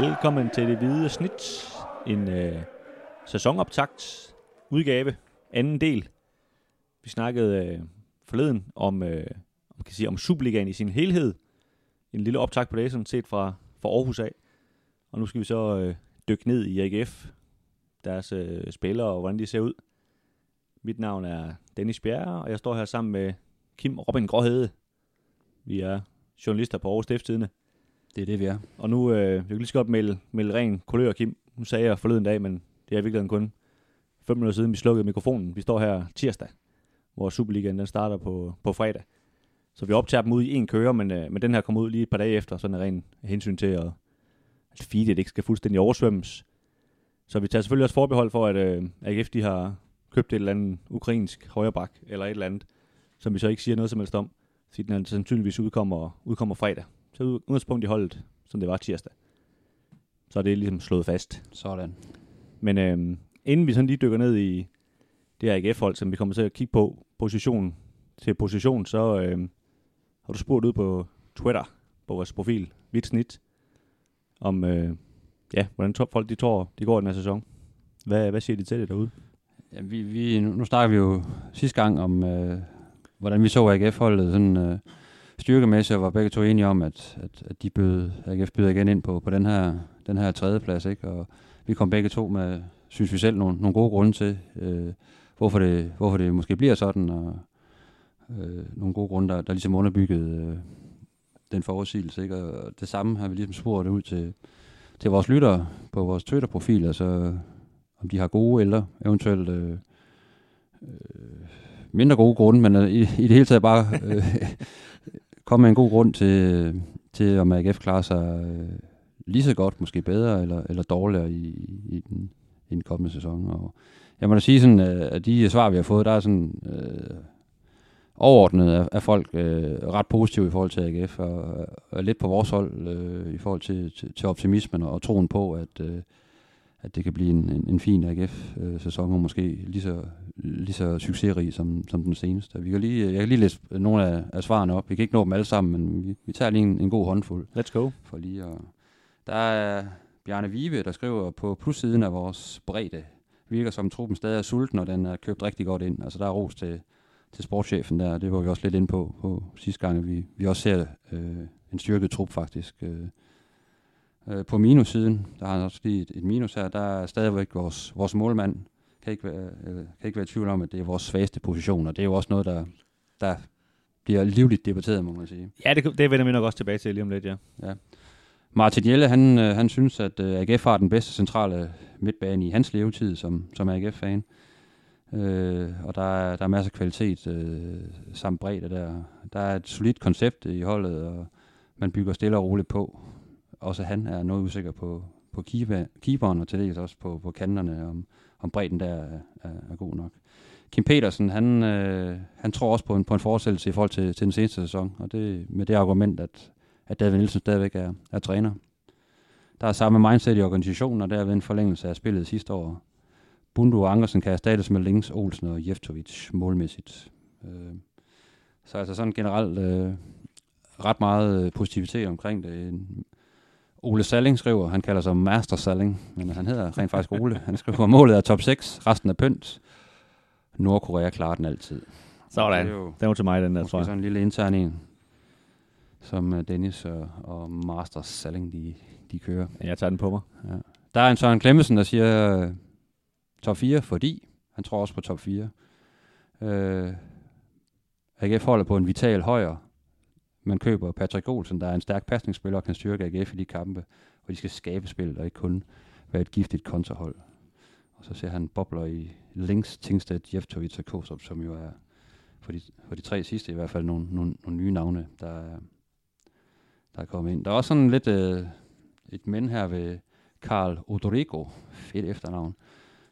Velkommen til det hvide snit. En øh, sæsonoptakt udgave, anden del. Vi snakkede øh, forleden om, øh, om, kan sige, om Superligaen i sin helhed. En lille optakt på det, sådan set fra, fra Aarhus af. Og nu skal vi så øh, dykke ned i AGF, deres øh, spillere og hvordan de ser ud. Mit navn er Dennis Bjerre, og jeg står her sammen med Kim Robin Gråhede. Vi er journalister på Aarhus Stiftstidende. Det er det, vi er. Og nu, øh, jeg kan lige så godt melde, melde ren kulør, Kim. Nu sagde jeg forleden dag, men det er virkelig kun fem minutter siden, vi slukkede mikrofonen. Vi står her tirsdag, hvor Superligaen den starter på, på fredag. Så vi optager dem ud i en køre, men, øh, men den her kommer ud lige et par dage efter, sådan er ren hensyn til, at, at feedet ikke skal fuldstændig oversvømmes. Så vi tager selvfølgelig også forbehold for, at øh, AGF de har købt et eller andet ukrainsk højrebak, eller et eller andet, som vi så ikke siger noget som helst om, siden den sandsynligvis udkommer, udkommer fredag. Så udgangspunkt i holdet, som det var tirsdag. Så er det ligesom slået fast. Sådan. Men øh, inden vi sådan lige dykker ned i det her AGF-hold, som vi kommer til at kigge på position til position, så øh, har du spurgt ud på Twitter, på vores profil, Vidt Snit, om øh, ja, hvordan top folk de tror, de går i den her sæson. Hvad, hvad siger de til det derude? Ja, vi, vi, nu, nu snakker vi jo sidste gang om, øh, hvordan vi så AGF-holdet sådan, øh, styrkemæssigt, var begge to enige om, at, at, at de bød, AGF byder igen ind på, på den her, den her tredje plads, ikke? og vi kom begge to med, synes vi selv, nogle, nogle gode grunde til, øh, hvorfor, det, hvorfor det måske bliver sådan, og øh, nogle gode grunde, der, der ligesom underbyggede øh, den forudsigelse. Ikke? Og det samme har vi ligesom spurgt ud til, til vores lyttere på vores Twitter-profil, altså om de har gode eller eventuelt øh, øh, mindre gode grunde, men øh, i, i det hele taget bare øh, Kom med en god grund til, til om AGF klarer sig øh, lige så godt, måske bedre eller, eller dårligere i, i, den, i den kommende sæson. Og jeg må da sige sådan, øh, at de svar, vi har fået, der er sådan øh, overordnet af, af folk øh, ret positive i forhold til AGF, og, og lidt på vores hold øh, i forhold til, til, til optimismen og, og troen på, at, øh, at det kan blive en, en, en fin AGF-sæson, og måske lige så, lige så succesrig som, som den seneste. Vi kan lige, jeg kan lige læse nogle af, af svarene op. Vi kan ikke nå dem alle sammen, men vi, vi tager lige en, en god håndfuld. Let's go. For lige at, der er Bjarne Vive, der skriver på plussiden af vores bredde. Virker som truppen stadig er sulten, og den er købt rigtig godt ind. Altså der er ros til, til sportschefen der, det var vi også lidt ind på, på sidste gang, vi, vi også ser øh, en styrket trup faktisk. Øh, øh, på minussiden, der har også lige et, et minus her, der er stadigvæk vores, vores målmand, kan ikke, være, øh, kan ikke være i tvivl om, at det er vores svageste position, og det er jo også noget, der, der bliver livligt debatteret, må man sige. Ja, det, det vender vi nok også tilbage til lige om lidt, ja. ja. Martin Jelle, han, øh, han synes, at øh, AGF har den bedste centrale midtbane i hans levetid som, som AGF-fan. Øh, og der er, der er masser af kvalitet øh, samt bredde der. Der er et solidt koncept i holdet, og man bygger stille og roligt på. Også han er noget usikker på, på keeperen, og til dels også på, på kanterne, om, om bredden der er, er, er god nok. Kim Petersen, han, øh, han tror også på en, på en forestillelse i forhold til, til den seneste sæson, og det med det argument, at, at David Nielsen stadigvæk er, er træner. Der er samme mindset i organisationen, og derved en forlængelse af spillet sidste år. Bundu og Ankersen kan erstattes med Links, Olsen og Jeftovic målmæssigt. Øh, så altså sådan generelt øh, ret meget positivitet omkring det. Ole Salling skriver, han kalder sig Master Salling, men han hedder rent faktisk Ole. Han skriver, at målet er top 6, resten er pynt. Nordkorea klarer den altid. Sådan. Det er jo, den var til mig, den der, tror jeg. sådan en lille intern en, som øh, Dennis og, og Master Salling, de, de kører. Jeg tager den på mig. Ja. Der er en Søren Klemmesen, der siger uh, top 4, fordi han tror også på top 4. Uh, AGF holder på en vital højre. Man køber Patrick Olsen, der er en stærk pasningsspiller og kan styrke AGF i de kampe, og de skal skabe spil og ikke kun være et giftigt kontrahold. Og så ser han bobler i Links, Tingstedt, Jeftovic og Kosop, som jo er for de, for de tre sidste i hvert fald nogle, nogle, nogle nye navne, der, er, der er kommet ind. Der er også sådan lidt øh, et mænd her ved Karl Odorico, fedt efternavn.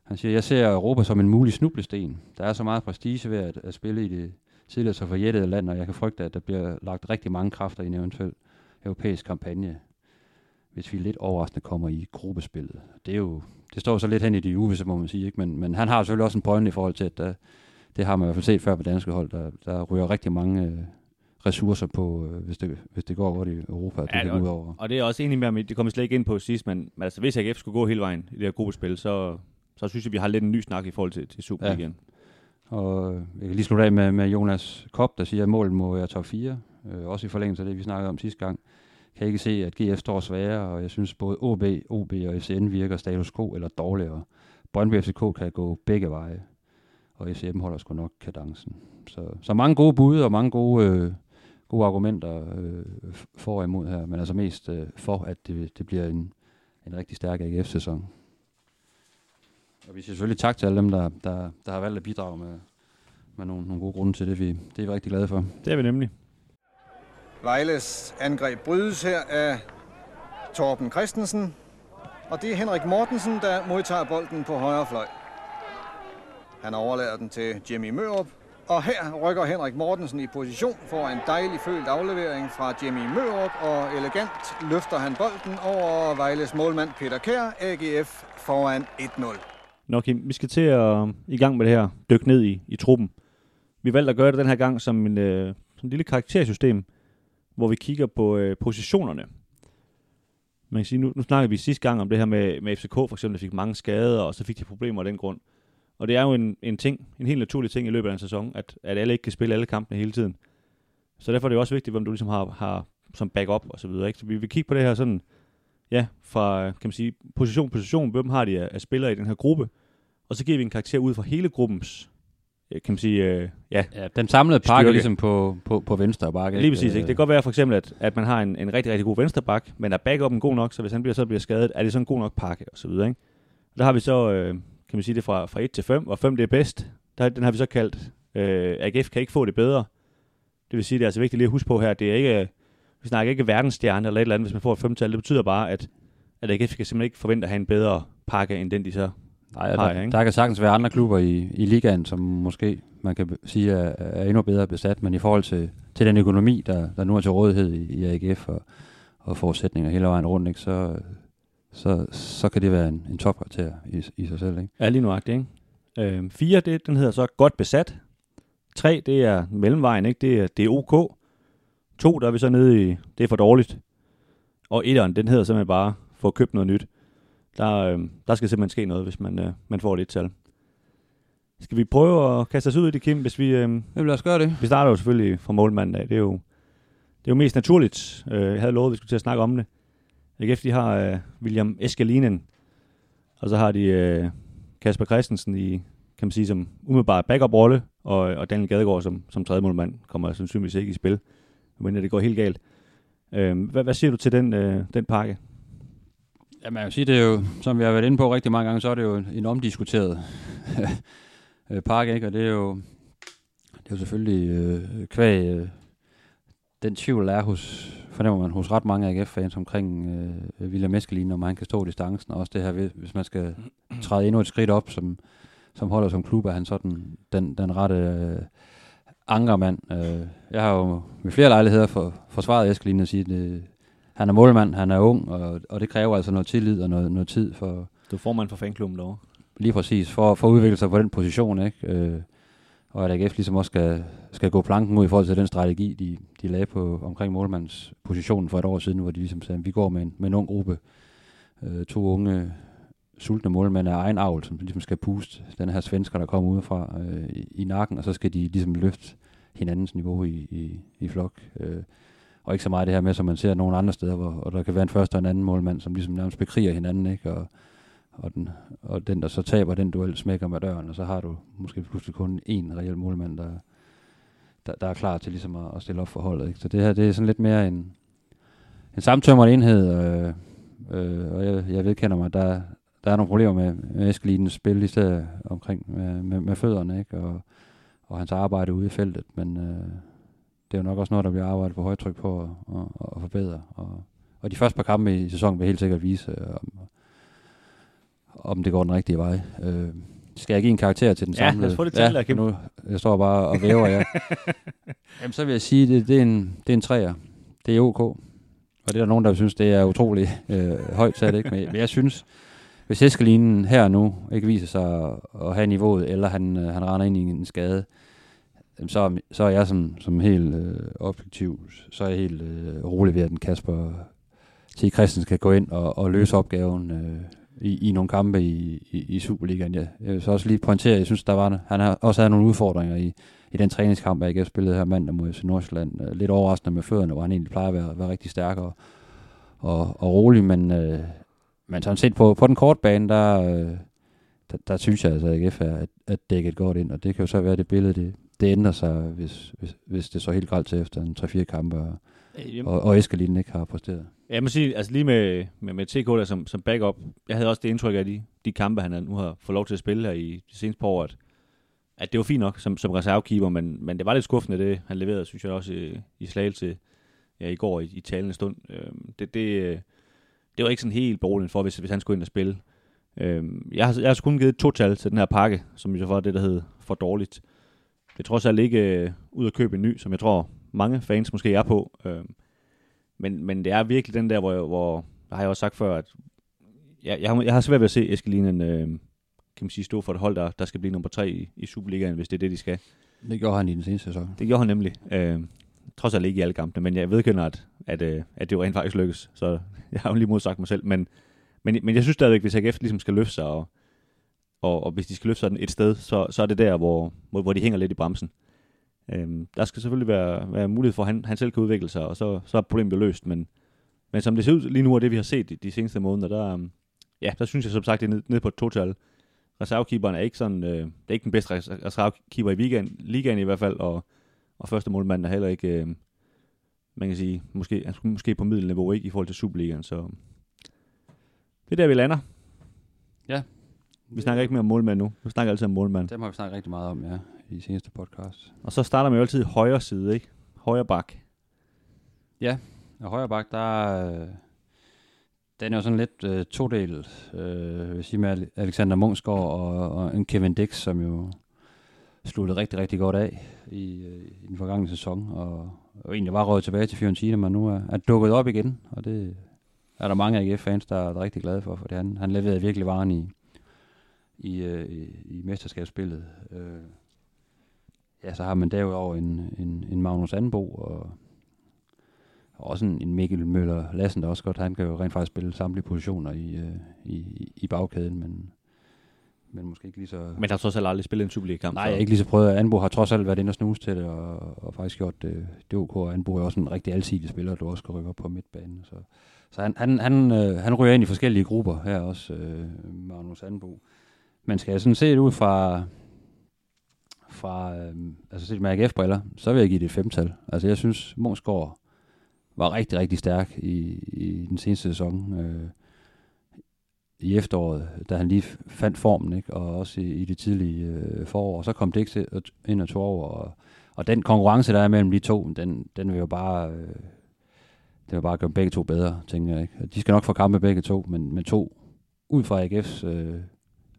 Han siger, jeg ser Europa som en mulig snublesten. Der er så meget prestige ved at, at spille i det tidligere så forjættede land, og jeg kan frygte, at der bliver lagt rigtig mange kræfter i en eventuel europæisk kampagne, hvis vi lidt overraskende kommer i gruppespillet. Det er jo det står så lidt hen i de uvisse, må man sige, ikke? Men, men han har selvfølgelig også en pointe i forhold til, at der, det har man i hvert fald set før på danske hold, der, der ryger rigtig mange, øh, ressourcer på, øh, hvis, det, hvis det går godt i Europa, det Ja, kan gå ud over. Og det er også enig med, at det kommer slet ikke ind på sidst, men, men altså, hvis AGF skulle gå hele vejen i det her gruppespil, så, så synes jeg, vi har lidt en ny snak i forhold til, til Superligaen. Og øh, jeg kan lige slutte af med, med Jonas Kopp, der siger, at målet må være top 4. Øh, også i forlængelse af det, vi snakkede om sidste gang. Kan ikke se, at GF står sværere, og jeg synes både OB, OB og FCN virker status quo eller dårligere. Brøndby FCK kan gå begge veje, og FCM holder sgu nok kadencen. Så, så mange gode bud og mange gode, øh, gode argumenter øh, for og imod her, men altså mest øh, for, at det, det bliver en, en rigtig stærk AGF-sæson. Og vi siger selvfølgelig tak til alle dem, der, der, der har valgt at bidrage med, med nogle, nogle gode grunde til det. Vi, det er vi rigtig glade for. Det er vi nemlig. Vejles angreb brydes her af Torben Christensen. Og det er Henrik Mortensen, der modtager bolden på højre fløj. Han overlader den til Jimmy Mørup. Og her rykker Henrik Mortensen i position for en dejlig følt aflevering fra Jimmy Mørup. Og elegant løfter han bolden over Vejles målmand Peter Kær. AGF foran 1-0. Nå Kim, vi skal til at um, i gang med det her, dykke ned i, i truppen. Vi valgte at gøre det den her gang som en, øh, som en lille karaktersystem, hvor vi kigger på øh, positionerne. Man kan sige, nu, nu snakkede vi sidste gang om det her med, med FCK, for eksempel, der fik mange skader, og så fik de problemer af den grund. Og det er jo en, en ting, en helt naturlig ting i løbet af en sæson, at, at alle ikke kan spille alle kampene hele tiden. Så derfor er det også vigtigt, hvem du ligesom har, har som backup og så videre. Ikke? Så vi vil kigge på det her sådan, ja, fra kan man sige, position position, hvem har de af, af spillere i den her gruppe, og så giver vi en karakter ud fra hele gruppens, øh, kan man sige, øh, ja, Ja, den samlede pakke Styrke. ligesom på, på, på venstre bakke. Lige præcis. Ikke? Det kan godt være for eksempel, at, at man har en, en rigtig, rigtig god vensterbak, men er backupen god nok, så hvis han bliver, så bliver skadet, er det så en god nok pakke og så videre. Ikke? Der har vi så, øh, kan man sige det fra, fra 1 til 5, hvor 5 det er bedst. Der, den har vi så kaldt, øh, AGF kan ikke få det bedre. Det vil sige, det er altså vigtigt lige at huske på her, det er ikke, vi snakker ikke verdensstjerne eller et eller andet, hvis man får et femtal. Det betyder bare, at, at AGF kan simpelthen ikke forvente at have en bedre pakke, end den de så Nej, har der, ikke? der kan sagtens være andre klubber i, i ligaen, som måske man kan sige er, er endnu bedre besat, men i forhold til, til den økonomi, der, der nu er til rådighed i, i AGF og, og forudsætninger hele vejen rundt, ikke, så, så, så kan det være en, en topkarakter i, i sig selv. Ikke? er lige nuagtigt. Ikke? Øh, 4, det, den hedder så godt besat. 3, det er mellemvejen, ikke? Det, er, det er OK. 2, der er vi så nede i, det er for dårligt. Og 1'eren, den hedder simpelthen bare, få købt noget nyt. Der, øh, der skal simpelthen ske noget, hvis man, øh, man får det tal. Skal vi prøve at kaste os ud i det, Kim? Hvis vi, øh, Jeg vil også gøre det. vi starter jo selvfølgelig fra målmanden af. Det er jo, det er jo mest naturligt. Øh, jeg havde lovet, at vi skulle til at snakke om det. AGF, de har øh, William Eskelinen, og så har de øh, Kasper Christensen i, kan man sige, som umiddelbart backup-rolle, og, og Daniel Gadegaard som, som tredje målmand kommer sandsynligvis ikke i spil, men det går helt galt. Øh, hvad, hvad siger du til den, øh, den pakke? Ja, man vil sige, det er jo, som vi har været inde på rigtig mange gange, så er det jo en omdiskuteret øh, pakke, ikke? Og det er jo, det er jo selvfølgelig øh, kvæg øh, den tvivl, er hos, fornemmer man hos ret mange AGF-fans omkring øh, William Eskelin, om han kan stå distancen, og også det her, hvis man skal træde endnu et skridt op, som, som holder som klub, er han sådan den, den rette øh, ankermand. Øh, jeg har jo ved flere lejligheder for, forsvaret Eskelin og sige, at det, han er målmand, han er ung, og, og det kræver altså noget tillid og noget, noget tid for Du er formand for fanklubben derovre. lige præcis for, for at udvikle sig på den position, ikke? Øh, og at AGF ligesom også skal, skal gå planken ud i forhold til den strategi, de, de lagde på omkring målmands positionen for et år siden, hvor de ligesom sagde, at vi går med en, med en ung gruppe, øh, to unge sultne målmænd af egen avl, som ligesom skal puste den her svensker, der kommer udefra øh, i, i nakken, og så skal de ligesom løfte hinandens niveau i, i, i flok. Øh, og ikke så meget det her med, som man ser nogle andre steder, hvor og der kan være en første og en anden målmand, som ligesom nærmest bekriger hinanden, ikke? Og, og, den, og den, der så taber den duel, smækker med døren, og så har du måske pludselig kun én reel målmand, der, der, der er klar til ligesom at, at stille op for holdet. Ikke? Så det her, det er sådan lidt mere en, en samtømret enhed, øh, øh, og jeg, jeg vedkender mig, der, der er nogle problemer med, med Eskelinens spil, især omkring med, med, med fødderne, ikke? Og, og hans arbejde ude i feltet, men øh, det er jo nok også noget, der bliver arbejdet på højtryk på at, at, at forbedre. Og, og de første par kampe i sæsonen vil helt sikkert vise, øh, om, om det går den rigtige vej. Øh, skal jeg give en karakter til den Ja, samlede? lad os få det til, Kim. nu, jeg står bare og væver jer. Jamen, så vil jeg sige, det, det, er en, det er en træer. Det er OK. Og det er der nogen, der synes, det er utrolig øh, højt sat, ikke? Men jeg synes, hvis Eskelinen her nu ikke viser sig at, have niveauet, eller han, øh, han render ind i en skade, så, så er jeg som, som helt øh, objektiv, så er jeg helt øh, rolig ved, at den Kasper T. Christensen kan gå ind og, og løse opgaven øh, i, i nogle kampe i, i, i Superligaen. Ja. Jeg vil så også lige pointere, jeg synes, der var, han har også havde nogle udfordringer i, i den træningskamp, jeg ikke spillede her mandag mod Nordsjælland. Øh, lidt overraskende med fødderne, hvor han egentlig plejer at være, være rigtig stærk og, og, og rolig, men, øh, men sådan set på, på den korte bane, der, øh, der, der synes jeg altså, at AGF er at, at dækket godt ind, og det kan jo så være det billede, det, det ændrer sig, hvis, hvis, hvis det så helt gralt til efter en 3-4 kampe, og, og, og Eskelinen ikke har præsteret. Ja, jeg må sige, altså lige med, med, med TK der som, som backup, jeg havde også det indtryk af de, de kampe, han nu har fået lov til at spille her i de seneste par år, at, at det var fint nok som, som reservekeeper, men, men det var lidt skuffende, det han leverede, synes jeg også i, i slagelse ja, i går i, i talende stund. Øhm, det, det, det var ikke sådan helt beroligende for, hvis, hvis han skulle ind og spille. Øhm, jeg, har, jeg har kun givet to tal til den her pakke, som jo var det, der hed for dårligt. Det er trods alt ikke øh, ud at købe en ny, som jeg tror mange fans måske er på. Øhm, men, men det er virkelig den der, hvor, hvor har jeg også sagt før, at jeg, jeg, har, jeg har svært ved at se Eskelinen øh, kan man sige, stå for et hold, der, der skal blive nummer tre i, i Superligaen, hvis det er det, de skal. Det gjorde han i den seneste sæson. Det gjorde han nemlig. Øh, trods alt ikke i alle kampene, men jeg vedkender, at, at, øh, at det jo rent faktisk lykkes. Så jeg har jo lige modsagt mig selv. Men, men, men jeg synes stadigvæk, hvis AGF ligesom skal løfte sig, og, og, og hvis de skal løfte sig et sted, så, så er det der, hvor, hvor, hvor de hænger lidt i bremsen. Øhm, der skal selvfølgelig være, være mulighed for, at han, han selv kan udvikle sig, og så, så er problemet jo løst. Men, men som det ser ud lige nu, og det vi har set de, de seneste måneder, der, øhm, ja, der synes jeg som sagt, det er nede, ned på et total. Reservekeeperen er ikke sådan, øh, det er ikke den bedste reservekeeper i weekend, ligaen i hvert fald, og, og første målmand er heller ikke, øh, man kan sige, måske, måske på middelniveau ikke i forhold til Superligaen, så det er der, vi lander. Ja. Vi snakker ikke mere om målmand nu. Vi snakker altid om målmand. Det har vi snakket rigtig meget om, ja, i seneste podcast. Og så starter man jo altid højre side, ikke? Højre bak. Ja, og højre bak, der, øh, den er jo sådan lidt øh, todelt. Øh, vil sige med Alexander Munchsgaard og, og en Kevin Dix, som jo sluttede rigtig, rigtig godt af i, øh, i den forgangne sæson, og, og egentlig var røget tilbage til Fiorentina, men nu er, er dukket op igen, og det er der mange AGF-fans, der er rigtig glade for, for det. Han, han leverede virkelig varen i, i, øh, i, i mesterskabsspillet. Øh, ja, så har man derudover en, en, en Magnus Anbo, og, og også en, en Mikkel Møller Lassen, der også godt, han kan jo rent faktisk spille samtlige positioner i, øh, i, i bagkæden, men men måske ikke lige så... Men har trods alt aldrig spillet en Superliga-kamp? Nej, jeg ikke lige så prøvet. Anbo har trods alt været inde og snuse til det, og, og faktisk gjort det, det OK. Anbo er også en rigtig alsidig spiller, du også kan rykke op på midtbanen. Så, så han, han, han, øh, han ryger ind i forskellige grupper her også, øh, Magnus Anbo. Men skal jeg sådan se det ud fra, fra øh, altså set med AGF-briller, så vil jeg give det et femtal. Altså jeg synes, Måsgaard var rigtig, rigtig stærk i, i den seneste sæson. Øh, i efteråret, da han lige fandt formen, ikke? og også i, i det tidlige øh, forår. Og så kom Dix ind og tog over, og, og den konkurrence, der er mellem de to, den, den vil jo bare... Øh, det vil bare gøre begge to bedre, tænker jeg. Ikke? De skal nok få kampe begge to, men, men to, ud fra AGF's øh,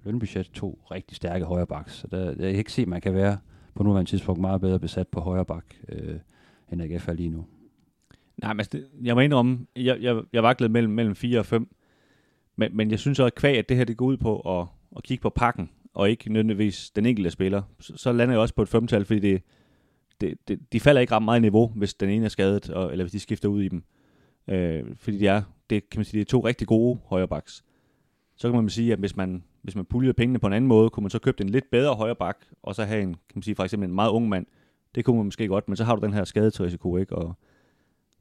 lønbudget, to rigtig stærke højrebaks. Så der, jeg kan ikke se, at man kan være på nuværende tidspunkt meget bedre besat på højrebak, øh, end AGF er lige nu. Nej, men altså, jeg må indrømme, jeg, jeg, jeg vaklede mellem, mellem 4 og 5. Men, men jeg synes også, at kvæg, at det her det går ud på at, at kigge på pakken, og ikke nødvendigvis den enkelte spiller, så, så lander jeg også på et femtal, fordi det, det, det, de falder ikke ret meget i niveau, hvis den ene er skadet, og, eller hvis de skifter ud i dem. Øh, fordi de er, det, kan man sige, det er to rigtig gode højrebacks. Så kan man sige, at hvis man, hvis man puljede pengene på en anden måde, kunne man så købe en lidt bedre højreback, og så have en, kan man sige, for eksempel en meget ung mand. Det kunne man måske godt, men så har du den her skadesrisiko, ikke? Og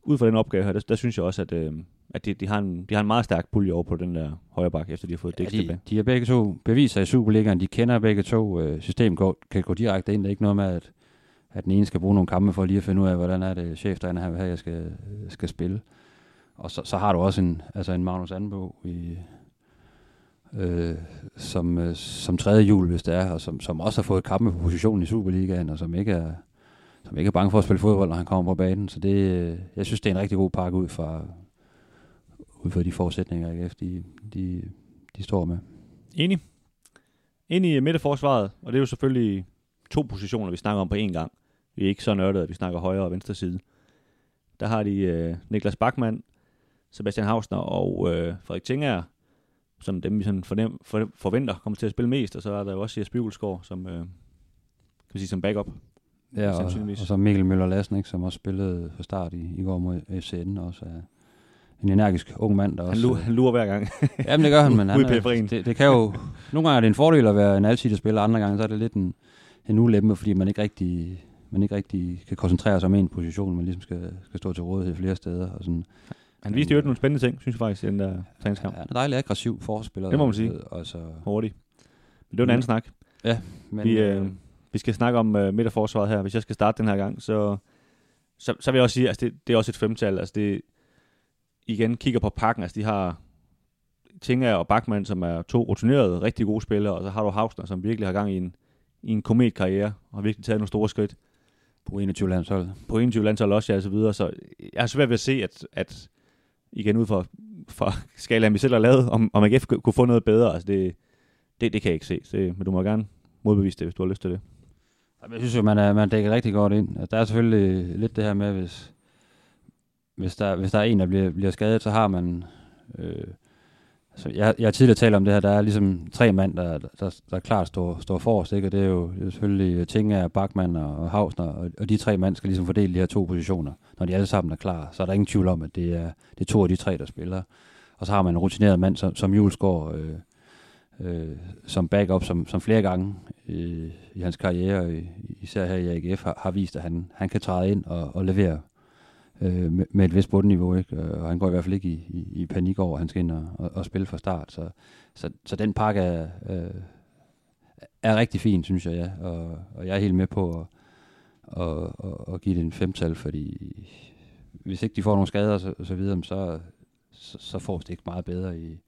ud fra den opgave her, der, der synes jeg også, at, øh, at de, de, har en, de har en meget stærk pulje over på den der højre bakke, efter de har fået ja, de, tilbage. De har begge to beviser i Superligaen, de kender begge to. Øh, systemet går, kan gå direkte ind. Det er ikke noget med, at, at den ene skal bruge nogle kampe for lige at finde ud af, hvordan er det chef, der er her, jeg skal, skal spille. Og så, så har du også en, altså en Magnus Anbo i, øh, som, øh, som tredje jul, hvis det er, og som, som også har fået kampe på positionen i Superligaen, og som ikke er, som ikke er bange for at spille fodbold, når han kommer på banen. Så det, øh, jeg synes, det er en rigtig god pakke ud fra, ud fra de forudsætninger, AGF de, de, de står med. Enig. Ind i midterforsvaret, og det er jo selvfølgelig to positioner, vi snakker om på én gang. Vi er ikke så nørdede, at vi snakker højre og venstre side. Der har de øh, Niklas Bachmann, Sebastian Hausner og øh, Frederik Tinger, som dem vi sådan fornem, for, forventer kommer til at spille mest, og så er der jo også Jes Bygelsgaard som, øh, kan man sige, som backup. Ja, og, og så Mikkel Møller Lassen, ikke, som også spillede fra start i, i går mod FCN, også er en energisk ung mand, der Han, også... lurer, han lurer hver gang. Jamen det gør han, men han er, det, det, kan jo... Nogle gange er det en fordel at være en alsidig spiller, andre gange så er det lidt en, en ulempe, fordi man ikke rigtig man ikke rigtig kan koncentrere sig om en position, man ligesom skal, skal stå til rådighed flere steder. Og sådan. Han viste jo nogle spændende ting, synes jeg faktisk, i den der træningskamp. Ja, han er dejlig aggressiv forspiller. Det må man sige. Og så, Hurtigt. Men det var en anden snak. men, Vi, øh, vi skal snakke om øh, midterforsvaret her. Hvis jeg skal starte den her gang, så, så, så vil jeg også sige, at altså det, det er også et femtal. Altså det, igen, kigger på pakken. Altså de har Tinga og Bachmann, som er to rutinerede, rigtig gode spillere, og så har du Hausner, som virkelig har gang i en, i en kometkarriere, og har virkelig taget nogle store skridt. på 21 landshold. På 21 landshold også, ja, og så videre. Så jeg er svært ved at se, at, at igen ud fra, fra skalaen, vi selv har lavet, om, om AGF kunne få noget bedre. Altså det, det, det kan jeg ikke se. Så, men du må gerne modbevise det, hvis du har lyst til det. Jeg synes jo, man er, man dækker rigtig godt ind. Der er selvfølgelig lidt det her med, hvis, hvis, der, hvis der er en, der bliver, bliver skadet, så har man... Øh, altså jeg, jeg har tidligere talt om det her, der er ligesom tre mand, der, der, der klart står, står forrest, ikke? og det er jo, det er jo selvfølgelig øh, Tinga, Bachmann og, og Hausner, og, og de tre mand skal ligesom fordele de her to positioner. Når de alle sammen er klar, så er der ingen tvivl om, at det er, det er to af de tre, der spiller. Og så har man en rutineret mand som, som Julesgaard, øh, øh, som backup, som, som flere gange øh, i hans karriere, øh, især her i AGF, har, har vist, at han, han kan træde ind og, og levere øh, med, med et vist bundniveau, ikke? Øh, og han går i hvert fald ikke i, i, i panik over, at han skal ind og, og, og spille fra start. Så, så, så den pakke er, øh, er rigtig fin, synes jeg, ja. og, og jeg er helt med på at, at, at, og give det en femtal, fordi hvis ikke de får nogle skader og så, og så videre, så, så, så får det ikke meget bedre i,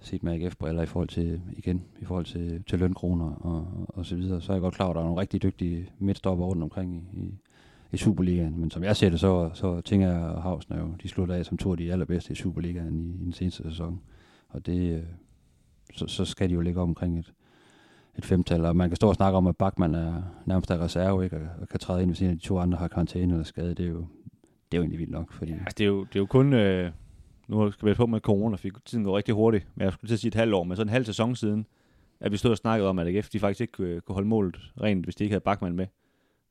set med AGF-briller i forhold til, igen, i forhold til, til lønkroner og, og så videre, så er jeg godt klar over, at der er nogle rigtig dygtige midtstopper rundt omkring i, i, i Superligaen. Men som jeg ser det, så, så tænker jeg, at Havsen er jo, de slutter af som to af de allerbedste i Superligaen i, i den seneste sæson. Og det, øh, så, så skal de jo ligge omkring et, et femtal. Og man kan stå og snakke om, at Bachmann er nærmest af reserve, ikke? Og, og kan træde ind, hvis en af de to andre har karantæne eller skade. Det er jo, det er jo egentlig vildt nok. Fordi, Altså, det er jo, det er jo kun... Øh, nu skal vi på med corona, for tiden går rigtig hurtigt. Men jeg skulle til at sige et halvt år, men så en halv sæson siden, at vi stod og snakkede om, at AGF de faktisk ikke øh, kunne holde målet rent, hvis de ikke havde Bachmann med.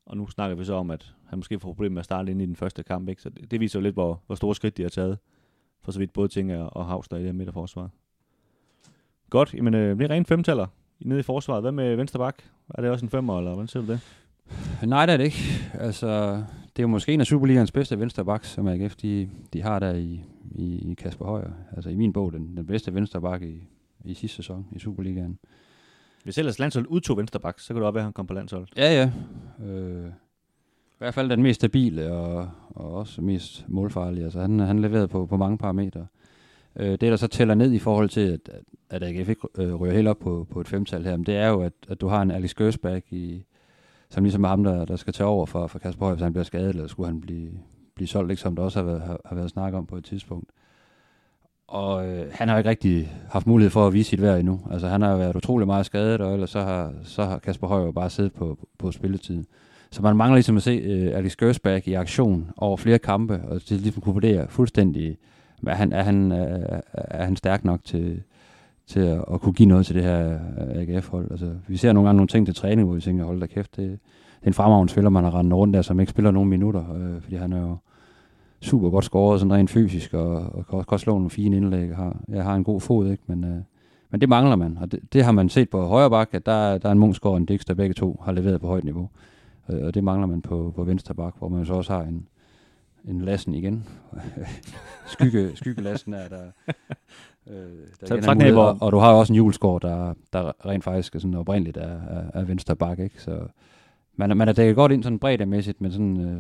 Og nu snakker vi så om, at han måske får problemer med at starte ind i den første kamp. Ikke? Så det, det viser jo lidt, hvor, hvor store skridt de har taget. For så vidt både Tinger og Havster i det her midterforsvar. Godt, jamen øh, det er rent femtaller nede i forsvaret. Hvad med venstre bak? Er det også en femmer, eller hvordan ser du det? Nej, det er det ikke. Altså, det er jo måske en af Superligans bedste vensterbacks, som AGF de, de har der i, i, i Kasper Højer. Altså i min bog, den, den bedste venstreback i, i sidste sæson i Superligaen. Hvis ellers landsholdet udtog venstre bak, så kan det også være, at han kom på landsholdet. Ja, ja. Øh, I hvert fald den mest stabile og, og også mest målfarlige. Altså han, han leverede på, på mange parametre. Øh, det, der så tæller ned i forhold til, at, at AGF ikke øh, ryger helt op på, på et femtal her, men det er jo, at, at du har en Alex Gersbach i, som ligesom er ham, der, der skal tage over for, for Kasper Høj, hvis han bliver skadet, eller skulle han blive, blive solgt, ikke, som der også har været, har, har været snak om på et tidspunkt. Og øh, han har jo ikke rigtig haft mulighed for at vise sit værd endnu. Altså han har været utrolig meget skadet, og ellers så har, så har Kasper Høj jo bare siddet på, på spilletiden. Så man mangler ligesom at se øh, Alex Gersbach i aktion over flere kampe, og til ligesom kunne vurdere fuldstændig, er han, er han, er, er han stærk nok til, til at, at kunne give noget til det her øh, AGF-hold. Altså, vi ser nogle gange nogle ting til træning, hvor vi tænker, hold da kæft, det, det er en fremragende spiller, man har rendt rundt der, som ikke spiller nogen minutter, øh, fordi han er jo super godt scoret, sådan rent fysisk, og, og kan også slå nogle fine indlæg. Har, jeg har en god fod, ikke? Men, øh, men det mangler man, og det, det har man set på højre bak, at der, der er en Munchsgaard og en Dix, der begge to har leveret på højt niveau. Øh, og det mangler man på, på venstre bak, hvor man så også har en, en lassen igen. Skygge, skyggelassen er der. Øh, der Så igen tak, mulighed, og, og du har jo også en juleskår, der, der rent faktisk er sådan oprindeligt er, er, er venstre bak, ikke? Så man, er- man er dækket godt ind sådan breddemæssigt, men sådan, øh,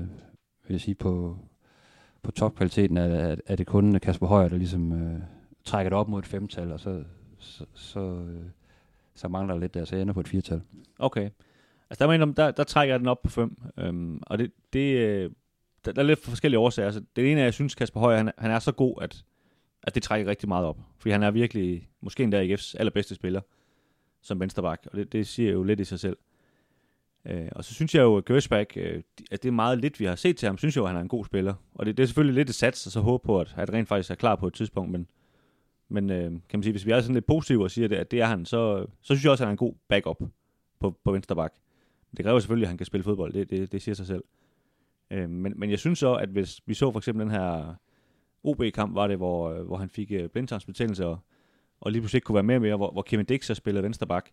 vil jeg sige, på, på topkvaliteten er, er, det kun Kasper Højer, der ligesom øh, trækker det op mod et femtal, og så, så, så, øh, så mangler der lidt der, så jeg ender på et firtal. Okay. Altså der, må der, der trækker jeg den op på 5. Øhm, og det, det, øh, der, der er lidt forskellige årsager. Altså, det ene er, at jeg synes, Kasper Højer, han, han er så god, at, at det trækker rigtig meget op. Fordi han er virkelig, måske endda AGF's allerbedste spiller som vensterbak. Og det, det siger jo lidt i sig selv. Øh, og så synes jeg jo, at Gersbach, øh, at det er meget lidt, vi har set til ham, synes jeg jo, at han er en god spiller. Og det, det er selvfølgelig lidt et sats, og så håbe på, at, at rent faktisk er klar på et tidspunkt. Men, men øh, kan man sige, hvis vi er sådan lidt positive og siger, det, at det er han, så, så synes jeg også, at han er en god backup på, på venstre bak. Det kræver selvfølgelig, at han kan spille fodbold. Det, det, det siger sig selv. Øh, men, men jeg synes så, at hvis vi så for eksempel den her OB-kamp, var det, hvor, øh, hvor han fik øh, blindtarmsbetændelse, og, og lige pludselig ikke kunne være med mere, hvor, hvor Kevin Dix så spillede vensterbak.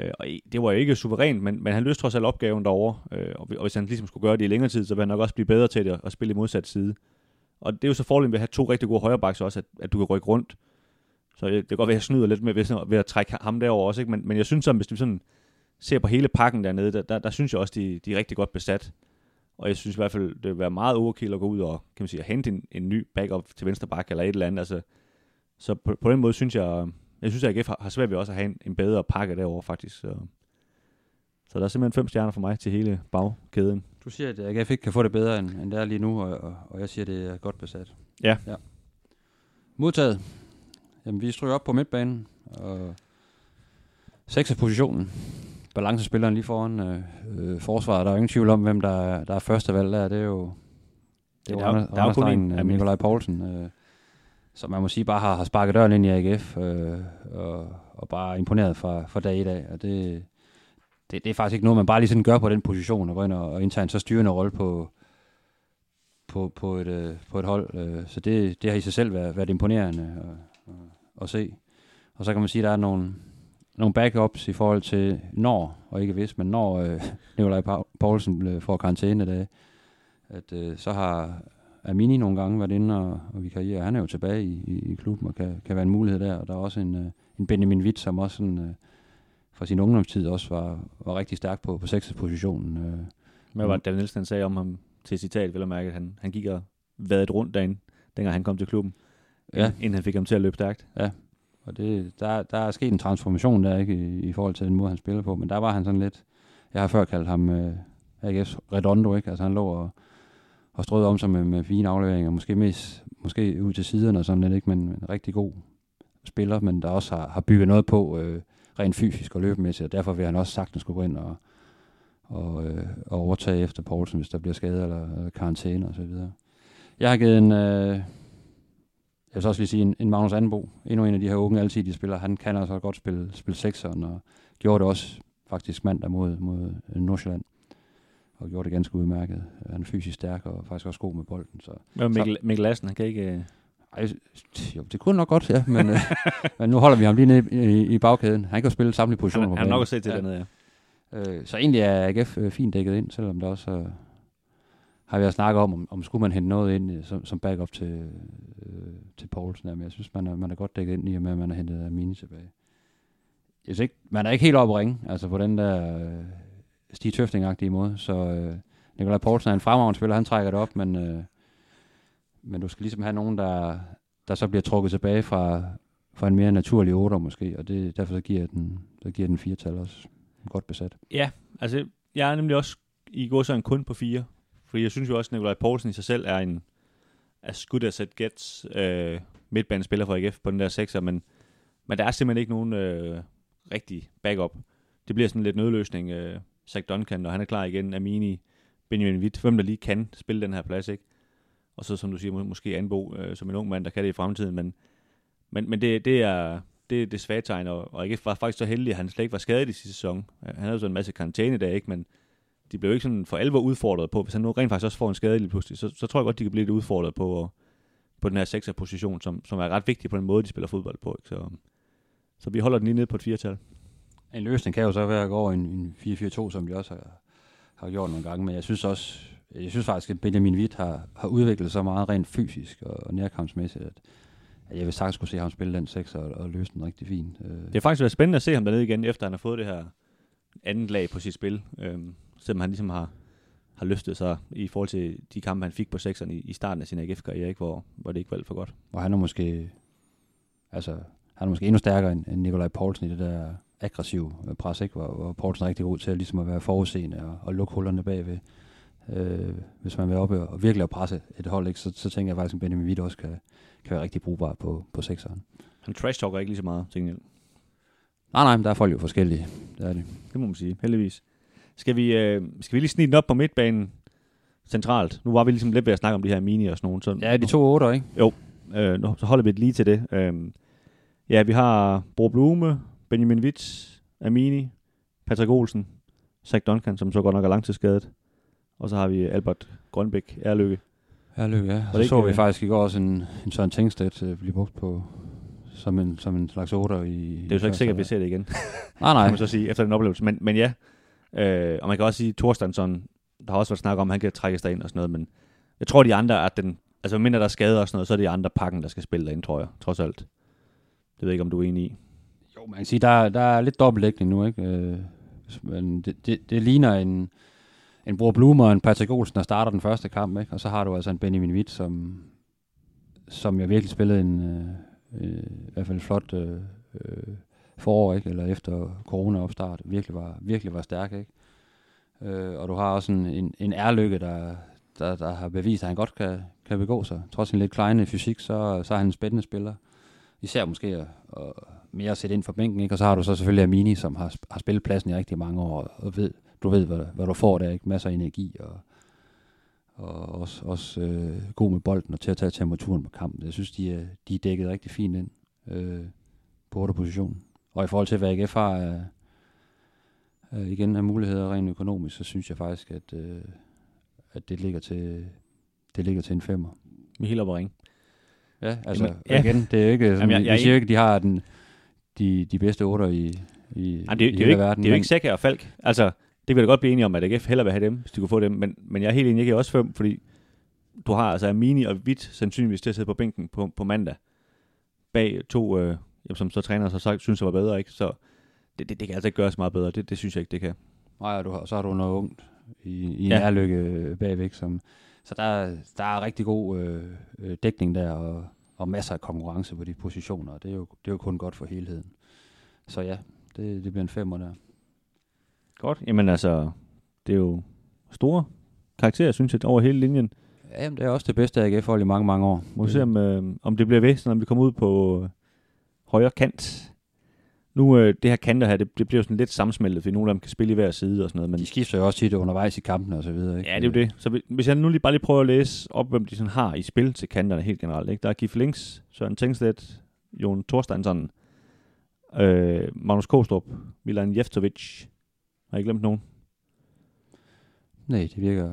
Øh, og det var jo ikke suverænt, men, men han løste trods alt opgaven derovre, øh, og, og hvis han ligesom skulle gøre det i længere tid, så ville han nok også blive bedre til det at spille i modsat side. Og det er jo så fordelen ved at have to rigtig gode højrebacks også, at, at du kan rykke rundt. Så det kan godt være, at jeg snyder lidt med, ved, ved at trække ham derover også, ikke? Men, men jeg synes, at hvis du sådan ser på hele pakken dernede, der, der, der synes jeg også, de, de er rigtig godt besat. Og jeg synes i hvert fald, det vil være meget overkill at gå ud og, kan man sige, at hente en, en ny backup til venstre bak eller et eller andet. Altså, så på, på, den måde synes jeg, jeg synes, at AGF har, har svært ved også at have en, en bedre pakke derovre faktisk. Så, så der er simpelthen fem stjerner for mig til hele bagkæden. Du siger, at AGF ikke kan få det bedre, end, end det er lige nu, og, og, og jeg siger, at det er godt besat. Ja. ja. Modtaget. Jamen, vi stryger op på midtbanen, og seks positionen. Balancespilleren lige foran øh, øh, forsvaret. Der er ingen tvivl om, hvem der er, der er første valg der. Det er jo, det er jo der, der er kun en, øh, Nikolaj Poulsen, øh, som man må sige bare har, har sparket døren ind i AGF, øh, og, og bare imponeret fra, fra dag i dag. Og det, det, det er faktisk ikke noget, man bare lige sådan gør på den position, og går ind og, og indtager en så styrende rolle på, på, på, et, øh, på et hold. Øh, så det, det har i sig selv været, været imponerende at, at, at se. Og så kan man sige, at der er nogle, nogle backups i forhold til når, og ikke hvis, men når øh, Nikolaj Poulsen får karantæne dage, at øh, så har Amini nogle gange været inde og, og vikariere. Han er jo tilbage i, i, i klubben og kan, kan være en mulighed der. Og der er også en, øh, en Benjamin Witt, som også sådan, øh, fra sin ungdomstid også var, var rigtig stærk på, på 6. positionen. Øh. Hvad var det, David Nielsen sagde om ham til citat, vil jeg mærke, at han, han gik og vadet rundt derinde, dengang han kom til klubben, ja. inden han fik ham til at løbe stærkt. Ja, og det, der, der er sket en transformation der ikke i, i forhold til den måde, han spiller på, men der var han sådan lidt, jeg har før kaldt ham øh, AGF's Redondo, ikke? Altså han lå og, og strøede om sig med, med fine afleveringer, måske mest, måske ud til siderne og sådan lidt, ikke? Men, en rigtig god spiller, men der også har, har bygget noget på øh, rent fysisk og løbemæssigt, og derfor vil han også sagtens skulle gå ind og, og, øh, og overtage efter Poulsen, hvis der bliver skade eller, eller karantæne og så videre. Jeg har givet en, øh, jeg vil så også lige sige, en, en Magnus Anbo, endnu en af de her unge alsidige spillere, han kan altså godt spille, spille sekseren, og gjorde det også faktisk mandag mod, mod Nordsjælland og gjorde det ganske udmærket. Han er fysisk stærk og faktisk også god med bolden. Så, ja, Mikkel, Mikkel Lassen, han kan ikke... Øh, ej, jo, det kunne nok godt, ja, men, øh, men nu holder vi ham lige nede i, i bagkæden. Han kan jo spille samtlige positioner. Han, han har nok at se til ja. dernede, ja. Øh, så egentlig er AGF øh, fint dækket ind, selvom der også øh, har vi også snakket om, om, om skulle man hente noget ind som, som backup til, øh, til Poulsen. Men jeg synes, man er, man er godt dækket ind i og med, at man har hentet Amini tilbage. Jeg synes ikke, man er ikke helt oppe at ringe, altså på den der øh, Stig tøfting måde, så øh, Nikolaj Poulsen er en fremragende spiller, han trækker det op, men, øh, men du skal ligesom have nogen, der, der så bliver trukket tilbage fra, fra en mere naturlig 8 måske, og det, derfor så giver den, så giver den fire tal også godt besat. Ja, altså jeg er nemlig også i går så en kun på fire, fordi jeg synes jo også, at Nikolaj Poulsen i sig selv er en as good as it gets øh, midtbanespiller for AGF på den der sekser, men, men der er simpelthen ikke nogen øh, rigtig backup. Det bliver sådan lidt nødløsning. Øh, Zach Duncan, og han er klar igen. Amini, Benjamin Witt, hvem der lige kan spille den her plads, ikke? Og så, som du siger, måske Anbo øh, som en ung mand, der kan det i fremtiden, men, men, men det, det er det, det svage tegn, og, og ikke var faktisk så heldig, at han slet ikke var skadet i sidste sæson. Han havde så en masse karantæne der, ikke? Men de blev ikke sådan for alvor udfordret på. Hvis han nu rent faktisk også får en skade lige pludselig, så, så tror jeg godt, de kan blive lidt udfordret på, på den her position, som, som er ret vigtig på den måde, de spiller fodbold på. Ikke? Så, så vi holder den lige nede på et firetal. En løsning kan jo så være at gå over en, en 4-4-2, som de også har, har gjort nogle gange, men jeg synes også, jeg synes faktisk, at Benjamin Witt har, har udviklet så meget rent fysisk og nærkampsmæssigt, at, at jeg vil sagtens kunne se ham spille den 6 og, og løse den rigtig fint. Øh. Det er faktisk været spændende at se ham dernede igen, efter han har fået det her andet lag på sit spil, øhm, selvom han ligesom har, har løftet sig i forhold til de kampe, han fik på sekserne i, i starten af sin AGF-karriere, hvor, hvor det ikke alt for godt. Og han er måske, altså, han er måske endnu stærkere end, end Nikolaj Poulsen i det der aggressiv øh, pres, ikke? Hvor, hvor Poulsen er rigtig god til at, ligesom at være forudseende og, og lukke hullerne bagved. Øh, hvis man vil op og virkelig at presse et hold, ikke? Så, så tænker jeg faktisk, at Benjamin Witt også kan, kan være rigtig brugbar på, på sekseren. Han trash-talker ikke lige så meget, tænker jeg. Nej, nej, men der er folk jo forskellige. Det er det. Det må man sige, heldigvis. Skal vi, øh, skal vi lige snige den op på midtbanen centralt? Nu var vi ligesom lidt ved at snakke om de her mini og sådan nogle. Så, ja, de to otter, ikke? Jo, øh, nu, så holder vi det lige til det. Øh, ja, vi har Bro Blume, Benjamin Witz, Amini, Patrick Olsen, Zach Duncan, som så godt nok er langtidsskadet. Og så har vi Albert Grønbæk, Ærlykke. Ærlykke, ja. Og det så ikke, så vi øh, faktisk i går også en, en Søren Tengstedt øh, blive brugt på som en, som en slags otter i... Det er jo så ikke sikkert, at vi ser det igen, Nej, nej. kan man så sige, efter den oplevelse. Men, men ja, øh, og man kan også sige, Thorstensson, der har også været snak om, at han kan trækkes derind og sådan noget, men jeg tror, de andre at den, altså mindre der er skader og sådan noget, så er det de andre pakken, der skal spille derinde, tror jeg, trods alt. Det ved jeg ikke, om du er enig i. Jo, man kan sige, der, der er lidt dobbeltdækning nu, ikke? Øh, men det, det, det ligner en, en Bror Blumer og en Patrick Olsen, der starter den første kamp, ikke? Og så har du altså en Benjamin Witt, som, som jeg virkelig spillede en, øh, øh, i hvert fald flot øh, øh, forår, ikke? Eller efter corona-opstart, virkelig var, virkelig var stærk, ikke? Øh, og du har også en, en, en ærlykke, der, der, der har bevist, at han godt kan, kan begå sig. Trods sin lidt kleine fysik, så, så er han en spændende spiller. Især måske at, at mere at sætte ind for bænken, ikke? Og så har du så selvfølgelig Amini, som har, har spillet pladsen i rigtig mange år, og ved, du ved, hvad, hvad du får der, ikke? Masser af energi, og, og også, også øh, god med bolden, og til at tage temperaturen på kampen. Jeg synes, de er, de er dækket rigtig fint ind øh, på 8. position. Og i forhold til, hvad AGF har af, øh, igen af muligheder rent økonomisk, så synes jeg faktisk, at, øh, at det ligger til det ligger til en femmer. Vi helt oppe at ringe. Ja, altså Jamen, ja. igen, det er ikke sådan, Jamen, jeg- jeg jeg, siger ikke, de har den, de, de bedste otter i, i, Jamen, det, i det, er jo hele ikke, verden. det er jo ikke Sækker og Falk. Altså, det vil jeg da godt blive enige om, at AGF hellere vil have dem, hvis de kunne få dem. Men, men jeg er helt enig, jeg giver også fem, fordi du har altså Amini og Witt sandsynligvis til at sidde på bænken på, på mandag. Bag to, øh, jamen, som så træner så sagt, synes jeg var bedre, ikke? Så det, det, det kan altså ikke gøres meget bedre. Det, det synes jeg ikke, det kan. Nej, og du har, så har du noget ungt i, i Ja. ja. ærlykke bagvæk. Som, så der, der er rigtig god øh, øh, dækning der, og, og masser af konkurrence på de positioner. og Det er jo, det er jo kun godt for helheden. Så ja, det, det bliver en femmer der. Godt. Jamen altså, det er jo store karakterer, synes jeg, over hele linjen. Ja, jamen, det er også det bedste AGF-hold i mange, mange år. Må vi se, om, øh, om det bliver så når vi kommer ud på øh, højre kant. Nu, øh, det her kanter her, det, det bliver jo sådan lidt sammensmeltet, fordi nogle af dem kan spille i hver side og sådan noget. Men De skifter jo også tit undervejs i kampene og så videre. Ikke? Ja, det er jo det. Så vi- hvis jeg nu lige bare lige prøver at læse op, hvem de sådan har i spil til kanterne helt generelt. Ikke? Der er Gif Links, Søren Tengstedt, Jon Thorsteinsson, øh, Magnus Kostrup, Milan Jeftovic. Har jeg glemt nogen? Nej, det virker...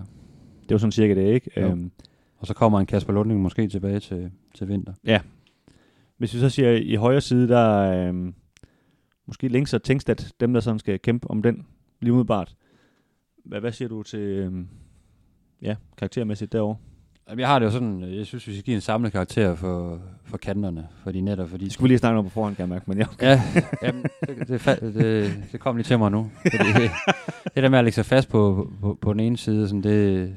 Det er jo sådan cirka det, ikke? Øhm, Og så kommer en Kasper Lunding måske tilbage til, til vinter. Hvis vi så siger i højre side, der er øh, måske Links og Tengstedt, dem der sådan skal kæmpe om den lige umiddelbart. Hvad, hvad siger du til øh, ja, karaktermæssigt derovre? Jeg har det jo sådan, jeg synes, vi skal give en samlet karakter for, for kanterne, fordi netop fordi... Det skulle vi lige snakke om på forhånd, kan jeg mærke, men ja. Ja, jamen, det, det, det, det kom lige til mig nu. Fordi det, det der med at lægge sig fast på, på, på den ene side, sådan det,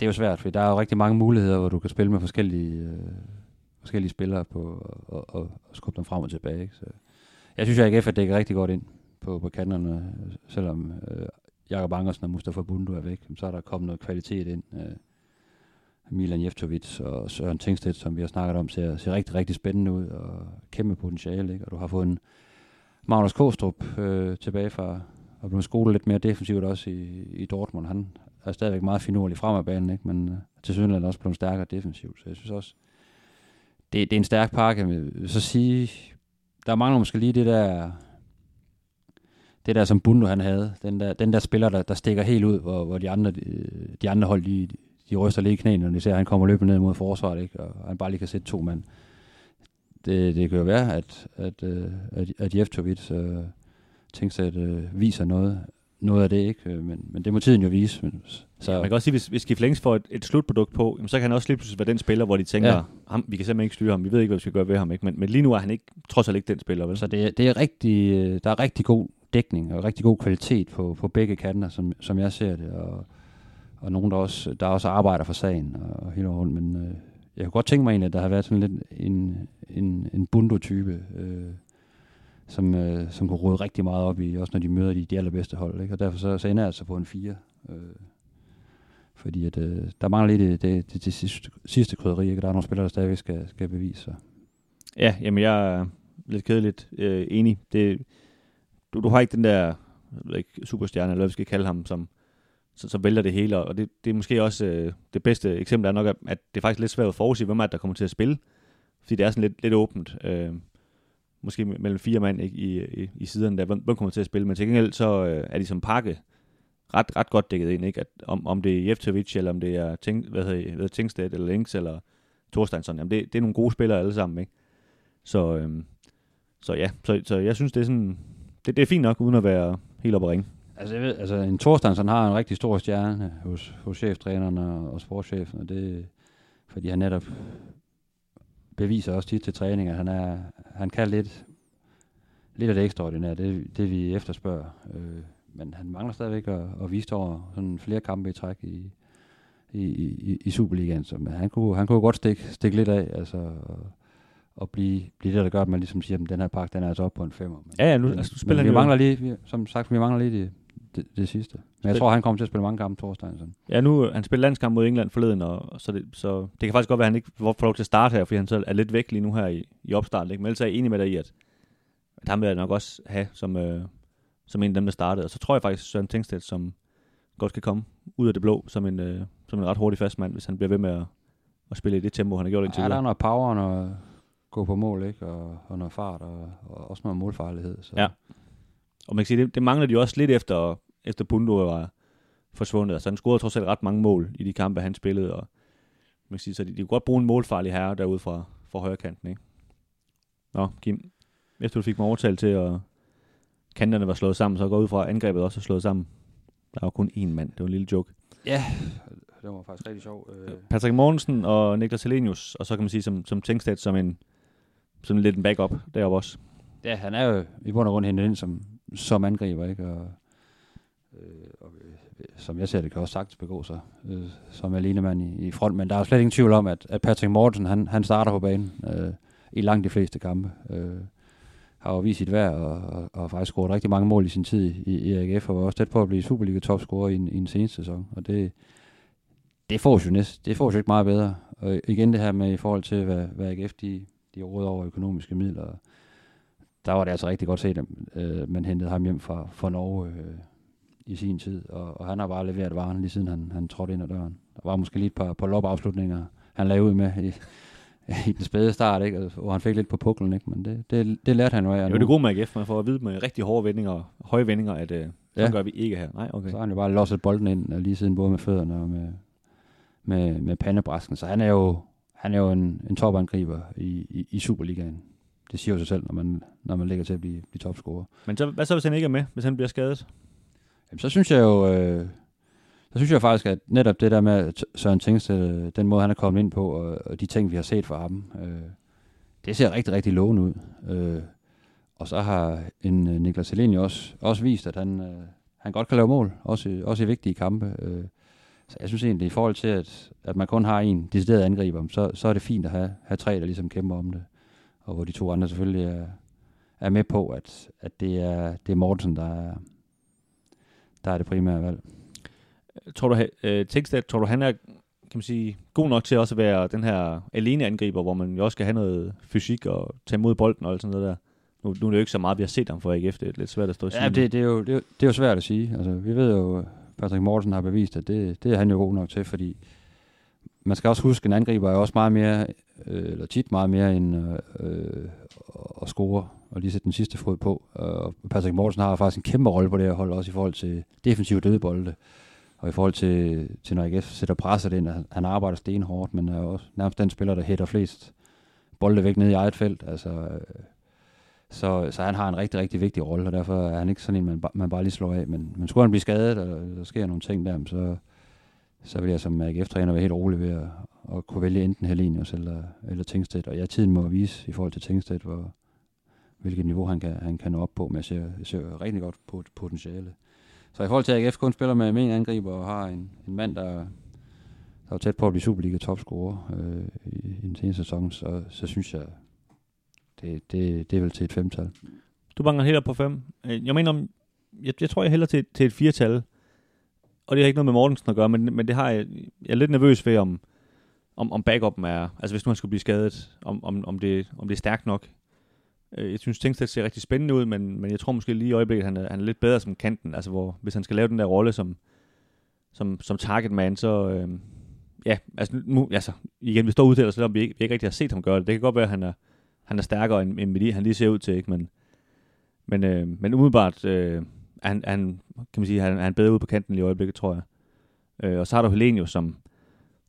det er jo svært, for der er jo rigtig mange muligheder, hvor du kan spille med forskellige, øh, forskellige spillere på og, og, og skubbe dem frem og tilbage. Ikke? Så jeg synes, at AGF er dækket rigtig godt ind på, på kanterne, selvom øh, Jakob Angersen og Mustafa Bundu er væk, så er der kommet noget kvalitet ind. Øh, Milan Jeftovic og Søren Tingstedt, som vi har snakket om, ser, ser rigtig, rigtig spændende ud og kæmpe potentiale. Ikke? Og du har fået en Magnus Kostrup øh, tilbage fra og blevet skolet lidt mere defensivt også i, i Dortmund. Han er stadigvæk meget finurlig frem af banen, ikke? men øh, til synligheden også blevet stærkere defensivt. Så jeg synes også, det, det er en stærk pakke. Men så sige, der mangler måske lige det der, det der som Bundu han havde. Den der, den der spiller, der, der stikker helt ud, hvor, hvor de andre, de, de andre hold, de, de ryster lige i knæene, når de ser, at han kommer løbende ned mod forsvaret, ikke? og han bare lige kan sætte to mand. Det, det kan jo være, at, at, øh, at, at Jeftovic øh, tænker sig, at øh, viser noget, noget af det, ikke? Øh, men, men det må tiden jo vise. Men, så, Man kan også sige, hvis, hvis Gif Links får et, et slutprodukt på, jamen, så kan han også lige pludselig være den spiller, hvor de tænker, ja. Ja. ham, vi kan simpelthen ikke styre ham, vi ved ikke, hvad vi skal gøre ved ham. Ikke? Men, men lige nu er han ikke, trods alt ikke den spiller, vel? Så det, det er rigtig, øh, der er rigtig god dækning og rigtig god kvalitet på, på begge kanter, som, som jeg ser det. Og, og nogen, der også, der også arbejder for sagen og, og hele rundt. Men øh, jeg kunne godt tænke mig egentlig, at der har været sådan lidt en, en, en bundo-type, øh, som, øh, som kunne rode rigtig meget op i, også når de møder de, de allerbedste hold. Ikke? Og derfor så, så ender jeg altså på en 4. Øh, fordi at, øh, der mangler lidt det, det, det, det sidste, sidste krydderi, ikke? Der er nogle spillere, der stadigvæk skal, skal bevise sig. Ja, jamen jeg er lidt kedeligt øh, enig. Det, du, du har ikke den der ikke, superstjerne, eller hvad vi skal kalde ham, som, som, som vælter det hele. Og det, det er måske også øh, det bedste eksempel er nok, at, at det er faktisk lidt svært at forudse, hvem er det, der kommer til at spille. Fordi det er sådan lidt, lidt åbent. Øh, måske mellem fire mand ikke, i, i, i siderne der, hvem, hvem kommer til at spille, men til gengæld så øh, er de som pakke ret, ret godt dækket ind, ikke? At, om, om det er Jeftovic, eller om det er Ting, hvad hedder, hvad Tingstedt, eller Links, eller Thorsteinsson, jamen det, det er nogle gode spillere alle sammen, ikke? Så, øhm, så ja, så, så jeg synes, det er sådan, det, det er fint nok, uden at være helt oppe at ringe. Altså, jeg ved, altså en Thorsteinsson har en rigtig stor stjerne hos, hos cheftræneren og, og sportschefen, og det fordi han netop beviser også tit til træning, at han, er, han kan lidt, lidt af det ekstraordinære, det, det vi efterspørger. Øh, men han mangler stadigvæk at, at vise over sådan flere kampe i træk i, i, i, i Superligaen. Så han kunne, han kunne godt stikke, stikke lidt af, altså, og, blive, blive det, der gør, at man ligesom siger, at den her pakke, den er altså op på en femmer. Men, Ja, ja, nu, altså, nu spiller men han vi mangler lige, vi, som sagt, vi mangler lige det, det, det sidste. Men jeg tror, han kommer til at spille mange kampe torsdag. Sådan. Ja, nu han spiller landskamp mod England forleden, og, og så, det, så det kan faktisk godt være, at han ikke får lov til at starte her, fordi han så er lidt væk lige nu her i, i opstarten. Ikke? Men ellers er jeg enig med dig i, at, at ham vil jeg nok også have som, øh, som en af dem, der startede. Og så tror jeg faktisk, Søren Tingstedt, som godt kan komme ud af det blå, som en, øh, som en ret hurtig fast mand, hvis han bliver ved med at, at spille i det tempo, han har gjort indtil Ja, der er videre. noget power og noget gå på mål, ikke? Og, og noget fart, og, og også noget målfarlighed. Så. Ja. Og man kan sige, det, det mangler de jo også lidt efter, efter Bundo var forsvundet. Altså han scorede trods alt ret mange mål i de kampe, han spillede, og man kan sige, så de, de kunne godt bruge en målfarlig herre derude fra, fra højre kanten, ikke? Nå, Kim, efter du fik mig overtalt til, at kanterne var slået sammen, så går ud fra, at angrebet også er slået sammen. Der var kun én mand, det var en lille joke. ja, det var faktisk rigtig sjov. Øh, Patrick Mortensen og Niklas Helenius, og så kan man sige som, som Tingstedt som en, som lidt en backup deroppe også. ja, han er jo i bund og grund hentet ind som, som angriber, ikke? Og, øh, og øh, som jeg ser det, kan også sagtens begå sig øh, som alenemand i, i front. Men der er jo slet ingen tvivl om, at, at Patrick Mortensen, han, han starter på banen øh, i langt de fleste kampe. Øh, har jo vist sit værd og, og, og faktisk scoret rigtig mange mål i sin tid i, i AGF, og var også tæt på at blive Superliga-topscorer i, en- i en seneste sæson. Og det, det får jo næst, det får jo ikke meget bedre. Og igen det her med i forhold til, hvad, hvad AGF de, de råder over økonomiske midler. Der var det altså rigtig godt set, at øh, man hentede ham hjem fra, fra Norge øh, i sin tid. Og, og han har bare leveret varen lige siden han, han trådte ind ad døren. Der var måske lige et par, par lopafslutninger, han lavede ud med i, i den spæde start, ikke? Og- hvor han fik lidt på puklen, ikke? men det, det, det lærte han jo af. og Det er jo gode med AGF, man får at vide med rigtig hårde vendinger, høje vendinger, at øh, Ja. gør vi ikke her. Nej, okay. Så har han jo bare losset bolden ind, og lige siden både med fødderne og med, med, med pandebrasken. Så han er jo, han er jo en, en topangriber i, i, i Superligaen. Det siger jo sig selv, når man, når man ligger til at blive, blive topscorer. Men så, hvad så, hvis han ikke er med, hvis han bliver skadet? Jamen, så synes jeg jo, øh, der synes jeg faktisk, at netop det der med Søren Tingsted, øh, den måde han er kommet ind på, og, og de ting, vi har set fra ham, øh, det ser rigtig, rigtig lovende ud. Øh, og så har en øh, Niklas Helene også, også vist, at han, øh, han godt kan lave mål, også, også i vigtige kampe. Øh, så jeg synes egentlig, i forhold til, at, at man kun har en decideret angriber, så, så er det fint at have, have tre, der ligesom kæmper om det. Og hvor de to andre selvfølgelig er, er med på, at, at det, er, det er Mortensen, der er, der er det primære valg. Tror du, øh, Tingstedt, tror du, han er kan man sige, god nok til også at være den her alene angriber, hvor man jo også skal have noget fysik og tage imod bolden og alt sådan noget der. Nu, nu er det jo ikke så meget, vi har set ham for AGF. Det er lidt svært at stå og sige. Ja, det, det, er jo, det, er jo- det er jo svært at sige. Altså, vi ved jo, at Patrick Mortensen har bevist, at det, det er han jo god nok til, fordi man skal også huske, at en angriber er også meget mere, øh, eller tit meget mere end øh, øh, at score og lige sætte den sidste fod på. Og Patrick Mortensen har faktisk en kæmpe rolle på det her hold, også i forhold til defensive dødbolde. Og i forhold til, til når AGF sætter presset ind, at han arbejder stenhårdt, men er også nærmest den spiller, der hætter flest bolde væk ned i eget felt. Altså, øh, så, så han har en rigtig, rigtig vigtig rolle, og derfor er han ikke sådan en, man, man bare lige slår af. Men, men skulle han blive skadet, og der sker nogle ting der, så, så vil jeg som AGF-træner være helt rolig ved at, at kunne vælge enten Helenius eller, eller Tingstedt. Og ja, tiden må vise i forhold til Tingstedt, hvor, hvilket niveau han kan, han kan nå op på, men jeg ser, jeg ser rigtig godt på potentiale. Så i forhold til, at AGF kun spiller med en angriber og har en, en mand, der, der er tæt på at blive Superliga topscorer øh, i, i den seneste sæson, så, så synes jeg, det, det, det er vel til et femtal. Du banker helt op på fem. Øh, jeg mener, om- jeg, jeg tror, jeg hælder til, til et firetal. Og det har ikke noget med Mortensen at gøre, men, men det har jeg, jeg er lidt nervøs ved, om, om, om backupen er, altså hvis nu han skulle blive skadet, om, om, om, det, om det er stærkt nok. Øh, jeg synes, Tingstedt ser rigtig spændende ud, men, men jeg tror måske lige i øjeblikket, han er, han er lidt bedre som kanten. Altså hvor, hvis han skal lave den der rolle som, som, som target man, så øh, ja, altså, nu, altså igen, vi står ude til, selvom vi ikke, vi ikke rigtig har set ham gøre det. Det kan godt være, at han er, han er stærkere end, end Medi, han lige ser ud til, ikke? Men, men, øh, men umiddelbart øh, er han, han, kan man sige, han, er han bedre ude på kanten lige i øjeblikket, tror jeg. Øh, og så har du Helenius, som,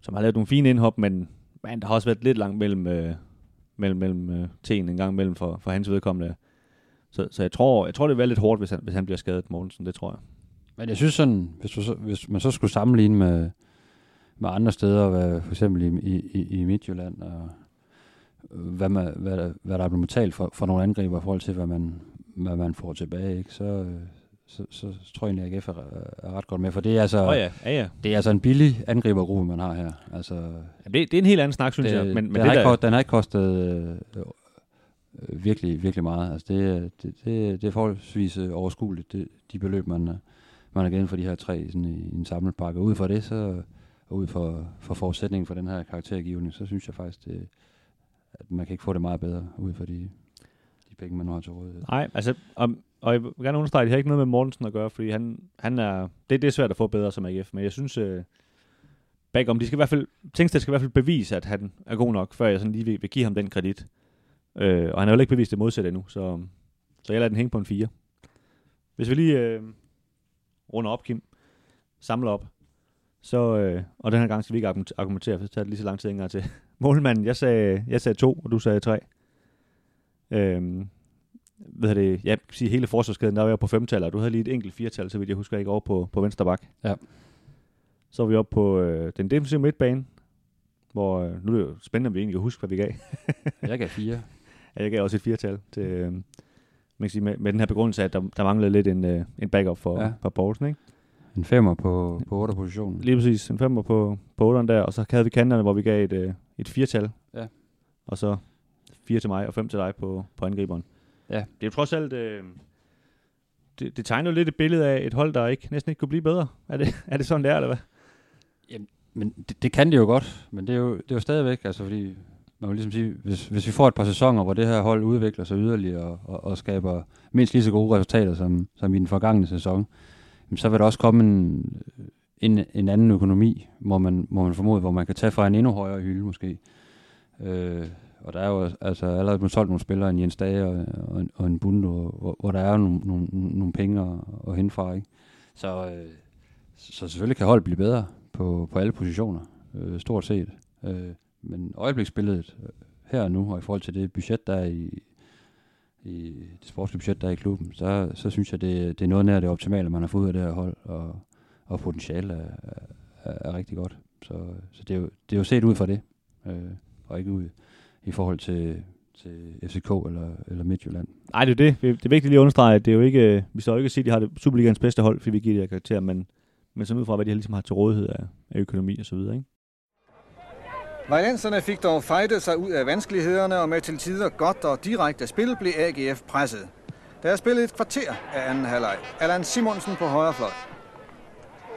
som har lavet nogle fine indhop, men, man, der har også været lidt langt mellem, øh, mellem, mellem øh, teen en gang mellem for, for hans vedkommende. Så, så jeg, tror, jeg tror, det vil være lidt hårdt, hvis han, hvis han bliver skadet, Mortensen. Det tror jeg. Men jeg synes sådan, hvis, du så, hvis man så skulle sammenligne med, med andre steder, hvad, for eksempel i, i, i Midtjylland, og øh, hvad, man, hvad, hvad der er blevet talt for, for nogle angriber i forhold til, hvad man, hvad man får tilbage, ikke? Så, øh, så, så, så tror jeg egentlig, at AGF er, er ret godt med, for det er altså, oh ja, ja, ja. det er altså en billig angribergruppe, man har her. Altså, ja, det, det er en helt anden snak, synes det, jeg. Men, men den, det har ikke, der, kost, den har ikke kostet øh, virkelig, virkelig meget. Altså det, det, det, det er forholdsvis øh, overskueligt, det, de beløb, man, øh, man har givet for de her tre sådan i, i en samlet pakke. Ud fra det, så, og ud for, for forudsætningen for den her karaktergivning, så synes jeg faktisk, det, at man kan ikke få det meget bedre ud for de, de penge, man har til rådighed. Nej, altså, om, og jeg vil gerne understrege, at det har ikke noget med Mortensen at gøre, fordi han, han er, det, det er svært at få bedre som AGF, men jeg synes, øh, bagom, de skal i hvert fald, Tingsted skal i hvert fald bevise, at han er god nok, før jeg sådan lige vil, vil give ham den kredit. Øh, og han har jo ikke bevist det modsatte endnu, så, så jeg lader den hænge på en 4. Hvis vi lige øh, runder op, Kim, samler op, så, øh, og den her gang skal vi ikke argumentere, for det tager lige så lang tid en til. Målmanden, jeg sagde, jeg sagde to, og du sagde tre. Øhm, ved det, ja, sige, hele forsvarskæden, der var jeg på femtal, og du havde lige et enkelt firetal, så vidt jeg husker ikke over på, på venstre bak. Ja. Så var vi oppe på øh, den defensive midtbane, hvor, øh, nu er det jo spændende, om vi egentlig kan huske, hvad vi gav. jeg gav fire. Ja, jeg gav også et firetal til, øh, man kan sige, med, med den her begrundelse, at der, der manglede lidt en, øh, en backup for, ja. for Poulsen, ikke? En femmer på, på 8 positionen. Lige præcis, en femmer på, på 8'eren der, og så havde vi kanterne, hvor vi gav et, øh, et firetal. Ja. Og så fire til mig og fem til dig på, på angriberen. Ja. Det er jo trods alt, øh, det, det tegner jo lidt et billede af et hold, der ikke næsten ikke kunne blive bedre. Er det, er det sådan, det er, eller hvad? Jamen, men det, det kan det jo godt, men det er jo, det er jo stadigvæk, altså fordi, man vil ligesom sige, hvis, hvis vi får et par sæsoner, hvor det her hold udvikler sig yderligere og, og, og skaber mindst lige så gode resultater som, som i den forgangne sæson, så vil der også komme en, en, en anden økonomi, må man, må man formode, hvor man kan tage fra en endnu højere hylde måske. Øh, og der er jo altså allerede blevet solgt nogle spillere, en Jens Dage og, og, og en Bundo, hvor, hvor der er nogle, nogle, nogle penge at, at hente fra. Ikke? Så, øh, så selvfølgelig kan holdet blive bedre på, på alle positioner, øh, stort set. Øh, men øjebliksbilledet øh, her og nu, og i forhold til det budget, der er i, i det sportslige budget, der er i klubben, så, så synes jeg, det, det er noget nær det optimale, man har fået ud af det her hold, og, og potentiale er, er, er rigtig godt. Så, så det, er jo, det er jo set ud fra det, øh, og ikke ud i forhold til, til FCK eller, eller Midtjylland. Nej, det er det. Det er vigtigt lige at understrege, at det er jo ikke, vi står jo ikke at sige, at de har det Superligans bedste hold, fordi vi giver det her karakter, men, men sådan ud fra, hvad de ligesom har til rådighed af, af økonomi og så videre, ikke? Vejlenserne fik dog fejdet sig ud af vanskelighederne, og med til tider godt og direkte spil blev AGF presset. Der er spillet et kvarter af anden halvleg. Allan Simonsen på højre fløj.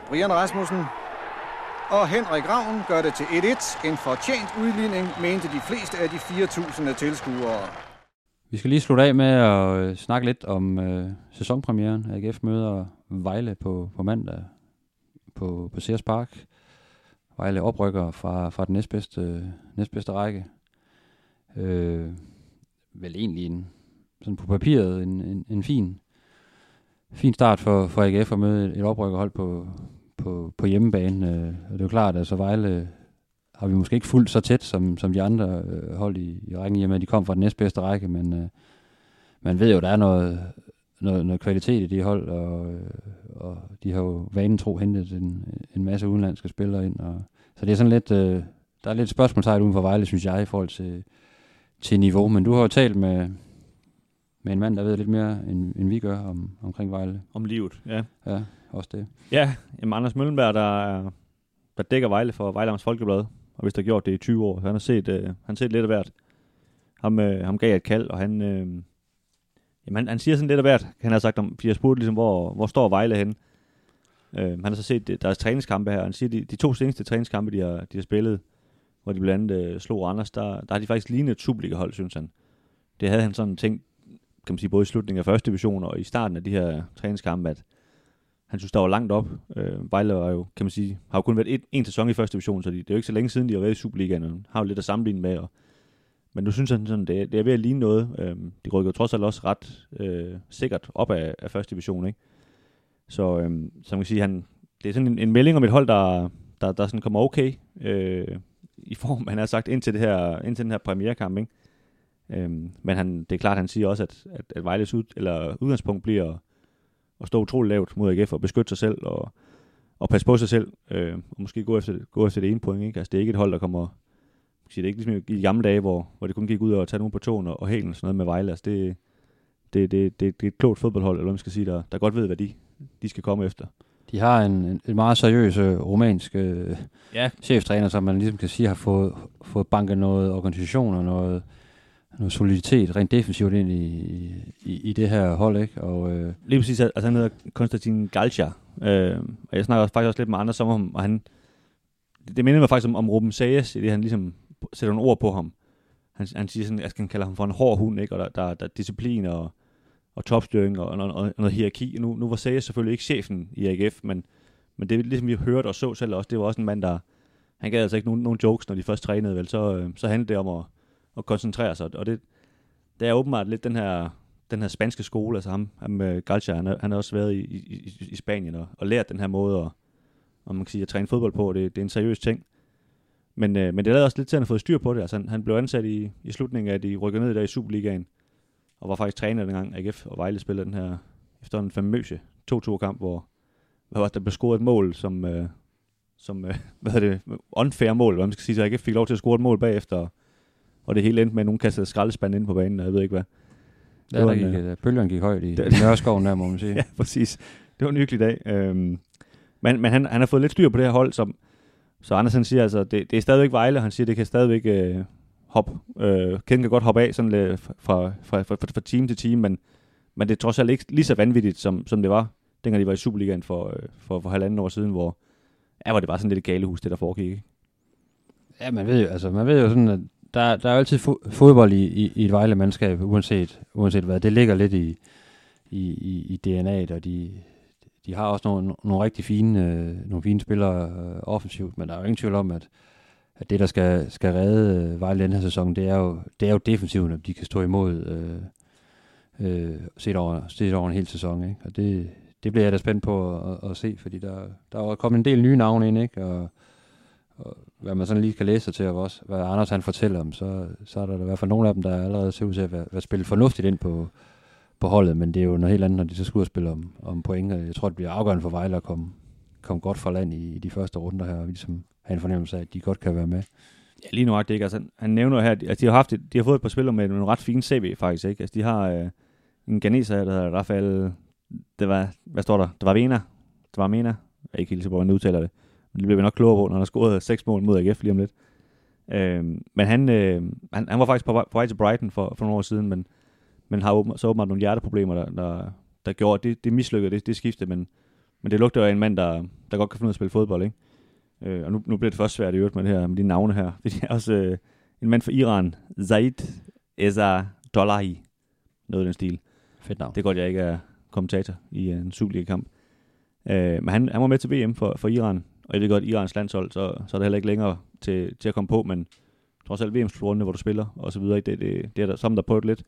Brian Rasmussen og Henrik Ravn gør det til 1-1. En fortjent udligning, mente de fleste af de 4.000 tilskuere. Vi skal lige slutte af med at øh, snakke lidt om øh, sæsonpremieren. AGF møder Vejle på, på mandag på, på Sears Park. Vejle oprykker fra, fra den næstbedste, næstbedste række. Øh, vel egentlig en, sådan på papiret en, en, en fin, fin start for, for AGF at møde et oprykkerhold på, på, på hjemmebane. Øh, og det er jo klart, at så Vejle har vi måske ikke fuldt så tæt som, som de andre øh, hold i, i rækken, i og med at de kom fra den næstbedste række, men øh, man ved jo, der er noget, noget, noget kvalitet i de hold, og, øh, og de har jo vanen tro hentet en, en masse udenlandske spillere ind. Og, så det er sådan lidt, øh, der er lidt spørgsmålstegn uden for Vejle, synes jeg, i forhold til, til niveau. Men du har jo talt med, med en mand, der ved lidt mere, end, end vi gør om, omkring Vejle. Om livet, ja. Ja, også det. Ja, jamen Anders Møllenberg, der, der dækker Vejle for Vejle Folkeblad, og hvis der har gjort det i 20 år, så han har set, øh, han har set lidt af hvert. Ham, øh, ham gav et kald, og han, øh, jamen, han, han siger sådan lidt af hvert, han har sagt om, fordi jeg spurgte ligesom, hvor, hvor står Vejle henne? Øh, han har så set øh, deres træningskampe her, og han siger, de, de to seneste træningskampe, de har, de har spillet, hvor de blandt andet øh, slog Randers, der, der har de faktisk lignet et hold synes han. Det havde han sådan tænkt, kan man sige, både i slutningen af første division og i starten af de her træningskampe, at han synes, der var langt op. Øh, Vejle er jo, kan man sige, har jo kun været et, en sæson i første division, så de, det er jo ikke så længe siden, de har været i Superligaen, og har jo lidt at sammenligne med. Og, men nu synes han sådan, det, det er ved at ligne noget. Øh, de rykker trods alt også ret øh, sikkert op af, af første division, ikke? Så, øh, så man kan sige, han, det er sådan en, en melding om et hold, der, der, der sådan kommer okay øh, i form, han har sagt, indtil, det her, indtil den her premierekamp, ikke? Øhm, men han, det er klart, han siger også, at, at, at Vejles ud, eller udgangspunkt bliver at, stå utroligt lavt mod AGF og beskytte sig selv og, og passe på sig selv, øh, og måske gå efter, gå efter det ene point. Ikke? Altså, det er ikke et hold, der kommer... Det er ikke ligesom i gamle dage, hvor, hvor det kun gik ud og tage nogen på tåen og, og hælen og sådan noget med Vejle. Altså, det, det, det, det, det er et klogt fodboldhold, eller hvad man skal sige, der, der godt ved, hvad de, de skal komme efter. De har en, en, en meget seriøs øh, romansk øh, ja. cheftræner, som man ligesom kan sige har fået, fået banket noget organisation og noget, noget soliditet rent defensivt ind i, i, i det her hold, ikke? Og, øh, Lige præcis, altså han hedder Konstantin Galcha, øh, og jeg snakker faktisk også lidt med andre som om, og han, det, minder mig faktisk om, om Ruben Sages, i det han ligesom sætter nogle ord på ham. Han, han siger sådan, at han kalde ham for en hård hund, ikke? og der, der, der er disciplin og, og topstyring og, og, og, noget hierarki. Nu, nu var Sages selvfølgelig ikke chefen i AGF, men, men det er ligesom vi hørte og så selv også, det var også en mand, der, han gav altså ikke nogen, nogen jokes, når de først trænede, vel, så, øh, så handlede det om at, at koncentrere sig, og det, det er åbenbart lidt den her, den her spanske skole, altså ham, ham Galcia, Galcha, han, han har også været i, i, i Spanien og, og lært den her måde at, om man kan sige, at træne fodbold på, det, det er en seriøs ting. Men, øh, men det lader også lidt til, at han har fået styr på det. Altså, han, han blev ansat i, i slutningen af, de rykkede ned der i Superligaen, og var faktisk træner dengang AGF og Vejle spillede den her efter en famøse 2-2-kamp, hvor hvad var, der blev scoret et mål, som, øh, som øh, hvad hedder det, unfair mål, hvad man skal sige, så AGF fik lov til at score et mål bagefter, og det hele endte med, at nogen kastede skraldespand ind på banen, og jeg ved ikke hvad. Ja, der gik, en, uh, bølgerne gik højt i det, Nørreskoven der, må man sige. ja, præcis. Det var en hyggelig dag. Øhm, men men han, han har fået lidt styr på det her hold, som, så Andersen siger altså, det, det er stadigvæk Vejle, han siger, det kan stadigvæk øh, hoppe, øh, kæden kan godt hoppe af sådan lidt fra, fra, fra, fra, fra team til team, men, men det er trods alt ikke lige så vanvittigt, som, som det var, dengang de var i Superligaen for, øh, for, for halvanden år siden, hvor, ja, hvor det var sådan lidt et galehus, det der foregik. Ikke? Ja, man ved jo, altså, man ved jo sådan, at der, der er jo altid fo- fodbold i, i, i et Vejle-mandskab, uanset, uanset hvad. Det ligger lidt i, i, i, i DNA'et, og de, de har også nogle, nogle rigtig fine, øh, nogle fine spillere øh, offensivt, men der er jo ingen tvivl om, at, at det, der skal, skal redde øh, Vejle den her sæson, det er jo, det er jo defensiven, at de kan stå imod øh, øh, set, over, set over en hel sæson. Ikke? Og det, det bliver jeg da spændt på at, at, at se, fordi der, der er kommet en del nye navne ind, ikke? Og, og hvad man sådan lige kan læse sig til, og også hvad Anders han fortæller om, så, så er der i hvert fald nogle af dem, der allerede ser ud til at være, være spillet fornuftigt ind på, på holdet, men det er jo noget helt andet, når de så skal ud og spille om, om point. Jeg tror, det bliver afgørende for Vejle at komme, komme godt fra land i, i de første runder her, og ligesom have en fornemmelse af, at de godt kan være med. Ja, lige nu det ikke. Altså, han nævner her, at de altså, har, haft, de har fået et par spillere med nogle ret fine CV, faktisk. Ikke? Altså, de har øh, en ganeser der hedder Rafael, det var, hvad står der? Det var Vena. Det var Mena. Jeg er ikke helt sikker på, hvordan udtaler det. Det bliver vi nok klogere på, når han har scoret seks mål mod AGF lige om lidt. Øh, men han, øh, han, han var faktisk på vej, på vej til Brighton for, for nogle år siden, men, men har åben, så åbenbart nogle hjerteproblemer, der, der, der gjorde, det, det mislykkede, det, det skifte, men, men det lugter af en mand, der, der godt kan finde ud af at spille fodbold, ikke? Øh, og nu, nu bliver det først svært i øvrigt med, det her, med de navne her, fordi er også øh, en mand fra Iran, Zaid Eza Dollahi, noget af den stil. Fedt navn. Det er godt, jeg ikke er kommentator i en Superliga-kamp. Øh, men han, han var med til VM for, for Iran, og jeg ved godt, Irans landshold, så, så er det heller ikke længere til, til at komme på, men trods alt VM-slutrunde, hvor du spiller, og så videre, det, det, det er der sammen, der prøvet lidt.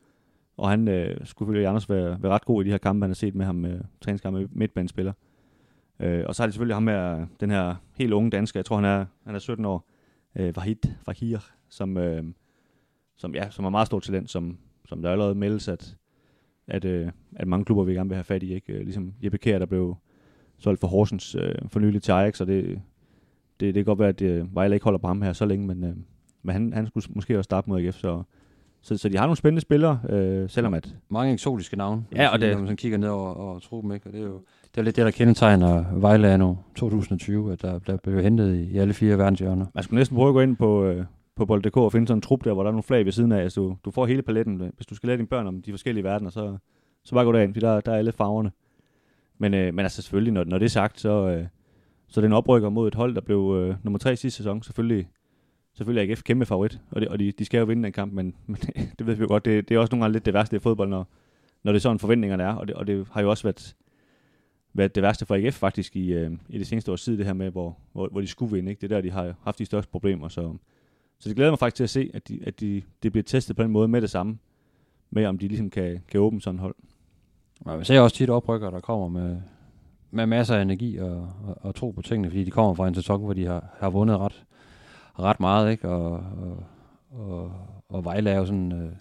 Og han øh, skulle følge Anders være, være ret god i de her kampe, han har set med ham, øh, træningskampe med midtbanespiller. Øh, og så har de selvfølgelig ham med den her helt unge dansker, jeg tror han er, han er 17 år, øh, Vahid Fakir, som, øh, som, ja, som er meget stort talent, som, som der allerede meldes, at, at, øh, at mange klubber vil gerne vil have fat i. Ikke? Øh, ligesom Jeppe Kjær, der blev solgt for Horsens øh, for nylig til Ajax, og det, det, det kan godt være, at øh, Vejle ikke holder på ham her så længe, men, øh, men han, han skulle måske også starte mod AGF, så, så, så de har nogle spændende spillere, øh, selvom at... Mange eksotiske navne, ja, og det, når man sådan kigger ned over, over truppen, ikke? og det er jo det er lidt det, der kendetegner Vejle anno 2020, at der, der bliver hentet i, i alle fire verdenshjørner. Man skulle næsten prøve at gå ind på, øh, på bold.dk og finde sådan en trup der, hvor der er nogle flag ved siden af. Altså, du, du får hele paletten. Hvis du skal lære dine børn om de forskellige verdener, så, så bare gå derind, for der, der er alle farverne. Men, øh, men altså selvfølgelig, når, når det er sagt, så, øh, så den oprykker mod et hold, der blev øh, nummer tre sidste sæson. Selvfølgelig, selvfølgelig er AGF kæmpe favorit, og, det, og de, de skal jo vinde den kamp, men, men det ved vi jo godt, det, det er også nogle gange lidt det værste i fodbold, når, når det er sådan forventningerne er, og det, og det har jo også været, været det værste for AGF faktisk i, øh, i det seneste års tid, det her med, hvor, hvor, hvor de skulle vinde. Ikke? Det er der, de har haft de største problemer, så, Så det glæder mig faktisk til at se, at, de, at de, det bliver testet på en måde med det samme, med om de ligesom kan, kan åbne sådan et man ser også tit oprykker, der kommer med, med masser af energi og, og, og tro på tingene, fordi de kommer fra en sæson, hvor de har, har vundet ret, ret meget, ikke? Og, og, og, og Vejle er jo sådan øh,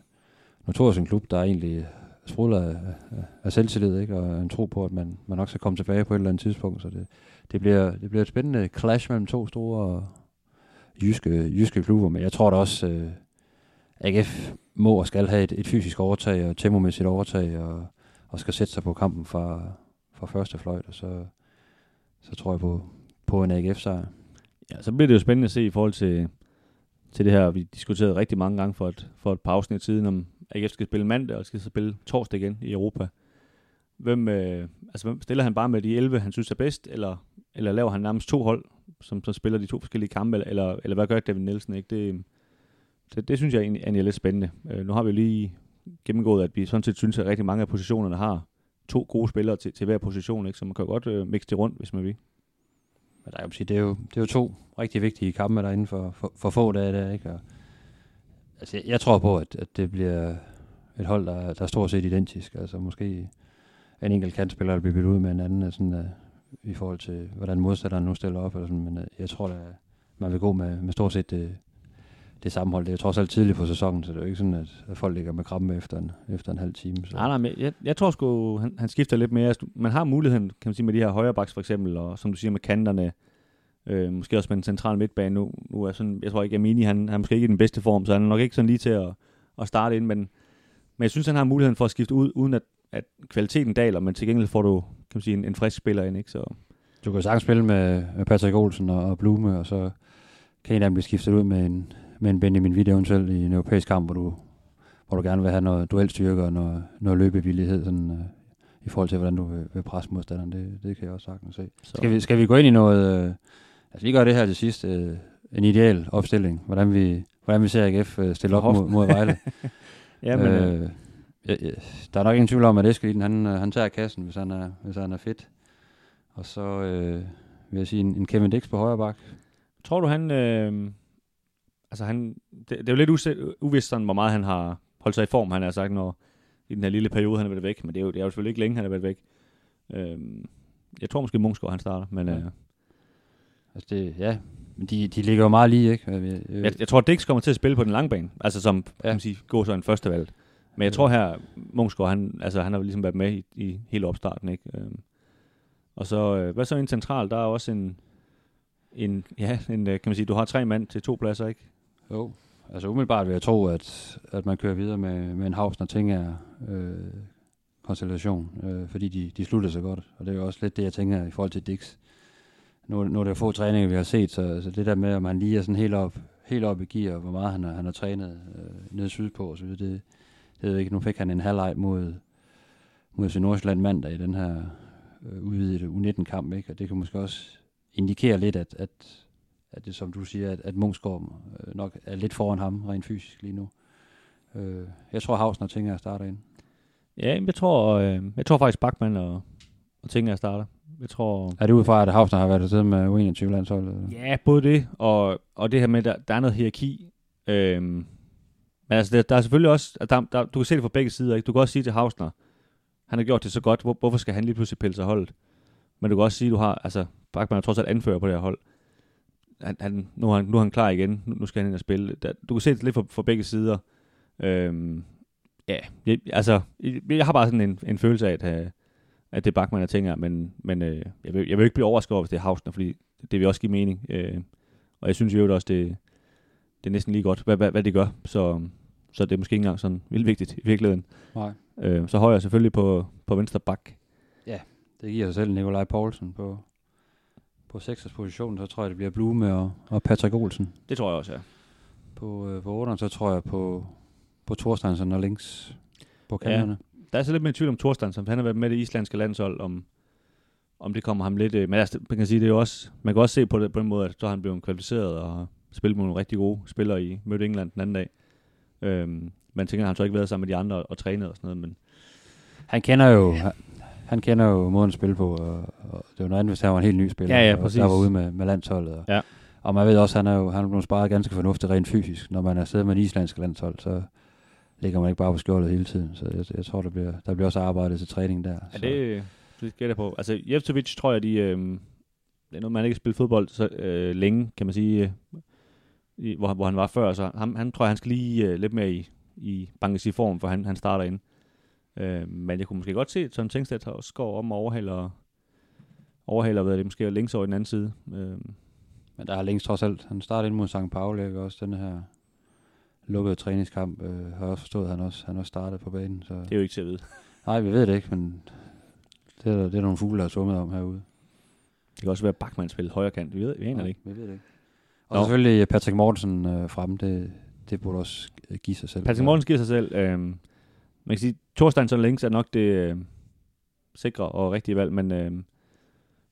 notorisk en klub, der egentlig sprudler af, af, af selvtillid, ikke? Og en tro på, at man, man nok skal komme tilbage på et eller andet tidspunkt, så det, det, bliver, det bliver et spændende clash mellem to store jyske, jyske klubber, men jeg tror da også, øh, AGF må og skal have et, et fysisk overtag og tempomæssigt overtag, og, og skal sætte sig på kampen fra, fra første fløjt, og så, så tror jeg på, på en AGF-sejr. Ja, så bliver det jo spændende at se i forhold til, til det her, vi diskuterede rigtig mange gange for et, for et par afsnit siden, om AGF skal spille mandag, og skal spille torsdag igen i Europa. Hvem, øh, altså, hvem stiller han bare med de 11, han synes er bedst, eller, eller laver han nærmest to hold, som så spiller de to forskellige kampe, eller, eller hvad gør David Nielsen? Ikke? Det, det, det synes jeg egentlig, egentlig er lidt spændende. Øh, nu har vi jo lige gennemgået, at vi sådan set synes, at rigtig mange af positionerne har to gode spillere til, til hver position, ikke? så man kan godt øh, mixe det rundt, hvis man vil. Men der jeg vil sige, det, er jo, det er jo to rigtig vigtige kampe derinde for, for, for få dage. Der, ikke? Og, altså, jeg, jeg tror på, at, at det bliver et hold, der, der er stort set identisk. Altså måske en enkelt kantspiller, der bliver byttet ud med en anden, sådan, uh, i forhold til, hvordan modstanderen nu stiller op. Eller sådan. Men uh, jeg tror, at man vil gå med, med stort set det, det sammenhold. Det er jo trods alt tidligt på sæsonen, så det er jo ikke sådan, at, folk ligger med krabben efter en, efter en halv time. Så. Nej, nej, men jeg, jeg tror sgu, han, han skifter lidt mere. Altså, man har muligheden, kan man sige, med de her højre for eksempel, og som du siger med kanterne, øh, måske også med en central midtbane nu. nu er sådan, jeg tror ikke, Amini, han, han er måske ikke i den bedste form, så han er nok ikke sådan lige til at, at starte ind, men, men jeg synes, han har muligheden for at skifte ud, uden at, at kvaliteten daler, men til gengæld får du, kan man sige, en, en frisk spiller ind, ikke? Så. Du kan sagtens spille med, med Patrick Olsen og, og Blume, og så kan en af dem blive skiftet ud med en, med en Benjamin Witt eventuelt i en europæisk kamp, hvor du, hvor du gerne vil have noget duelstyrke og noget, noget løbevillighed sådan, uh, i forhold til, hvordan du vil, vil presse modstanderen. Det, det kan jeg også sagtens se. Så. Skal, vi, skal vi gå ind i noget... Uh, altså, vi gør det her til sidst. Uh, en ideal opstilling. Hvordan vi, hvordan vi ser AGF uh, stille op mod, mod Vejle. ja, men, uh, ja, ja, der er nok ingen tvivl om, at Eskeliden, han, han tager kassen, hvis han er, hvis han er fedt. Og så uh, vil jeg sige en, en Kevin Dix på højre bak. Tror du, han... Øh altså han, det, det er jo lidt usæ- uvist, sådan, hvor meget han har holdt sig i form, han har sagt, når i den her lille periode, han er været væk. Men det er jo, det er jo selvfølgelig ikke længe, han er været væk. Øhm, jeg tror måske, Munchsgaard, han starter. Men, ja. øh, altså det, ja, men de, de ligger jo meget lige, ikke? Jeg, jeg, jeg, jeg tror, Dix kommer til at spille på den lange bane. Altså som, ja. kan man sige, gå så en første valg. Men jeg tror her, Munchsgaard, han, altså, han har ligesom været med i, i hele opstarten, ikke? Øhm, og så, øh, hvad så en central? Der er også en, en, ja, en, øh, kan man sige, du har tre mand til to pladser, ikke? Jo, altså umiddelbart vil jeg tro, at, at man kører videre med, med en havs, når ting er øh, konstellation, øh, fordi de, de slutter så godt. Og det er jo også lidt det, jeg tænker i forhold til Dix. Nu, nu er det jo få træninger, vi har set, så, så det der med, at man lige er sådan helt op, helt op i gear, hvor meget han har, han har trænet øh, nede sydpå, så det, det ved jeg ikke. Nu fik han en halvleg mod, mod sin Nordsjælland mandag i den her øh, udvidede U19-kamp, ikke? og det kan måske også indikere lidt, at, at at det som du siger, at, at Munchsgaard øh, nok er lidt foran ham rent fysisk lige nu. Øh, jeg tror, Havsner tænker at starte ind. Ja, jeg tror, øh, jeg tror faktisk Bachmann og, og tænker at starte. Jeg tror... Er det ud fra, at Havsner har været afsted med U21-landsholdet? Ja, både det, og, og det her med, at der, der er noget hierarki. Øhm, men altså, der, der er selvfølgelig også... Der, der, du kan se det fra begge sider, ikke? Du kan også sige til Havsner, han har gjort det så godt, hvor, hvorfor skal han lige pludselig pille sig holdet? Men du kan også sige, at du har... Altså, Bachmann er trods alt anfører på det her hold han, han, nu, er han, nu er han klar igen, nu, nu skal han ind og spille. Der, du kan se det lidt fra, fra begge sider. Øhm, ja, jeg, altså, jeg, jeg har bare sådan en, en følelse af, at, øh, at det er Bachmann, jeg tænker, men, men øh, jeg, vil, jeg vil ikke blive overrasket over, hvis det er Hausner, fordi det, vil også give mening. Øh, og jeg synes jo også, det, det er næsten lige godt, hvad, hvad, hvad det gør. Så, så det er måske ikke engang sådan vildt vigtigt i virkeligheden. Nej. Øh, så højere selvfølgelig på, på venstre bak. Ja, det giver sig selv Nikolaj Poulsen på, på 6. position, så tror jeg, det bliver Blume og, og Patrick Olsen. Det tror jeg også, ja. På, øh, på 8. så tror jeg på, på Thorstensen og links på kanterne. Ja, der er så lidt mere tvivl om Thorstensen, han har været med det islandske landshold, om, om det kommer ham lidt... Øh, men altså, man kan sige, det er også, man kan også se på det på den måde, at så har han blevet kvalificeret og spillet med nogle rigtig gode spillere i mødte England den anden dag. Øhm, men tænker, han så ikke været sammen med de andre og, og trænet og sådan noget, men... Han kender jo, han kender jo måden at spille på, og, og det var noget andet, hvis han var en helt ny spiller, ja, ja, præcis. der var ude med, med landsholdet. Og, ja. Og man ved også, at han er jo han er blevet sparet ganske fornuftigt rent fysisk. Når man er siddet med et islandsk landshold, så ligger man ikke bare på skjoldet hele tiden. Så jeg, jeg tror, der bliver, der bliver også arbejdet til træning der. Ja, så. det, det gætter på. Altså, Jevtovic tror jeg, de... Øh, det er noget, man ikke har spillet fodbold så øh, længe, kan man sige, øh, hvor, hvor han var før. Så ham, han tror jeg, han skal lige øh, lidt mere i, i bankes i form, for han, han starter ind. Øh, men jeg kunne måske godt se, at Søren Tengstedt også går om og overhaler, overhaler hvad det, måske længst over i den anden side. Øh, Men der har længst trods alt, han startede ind mod St. Pauli, ikke? også den her lukkede træningskamp, øh, har jeg også forstået, at han også, han også startede på banen. Så. det er jo ikke til at vide. Nej, vi ved det ikke, men det er, det er nogle fugle, der har summet om herude. Det kan også være, at Bachmann spiller højre kant. Vi ved, vi aner det ikke. Vi ved det ikke. Og Nå. selvfølgelig Patrick Mortensen øh, frem, det, det burde også øh, give sig selv. Patrick Mortensen giver sig selv. Øh, man kan sige, Thorstein sådan længes er nok det øh, sikre og rigtige valg, men, øh, men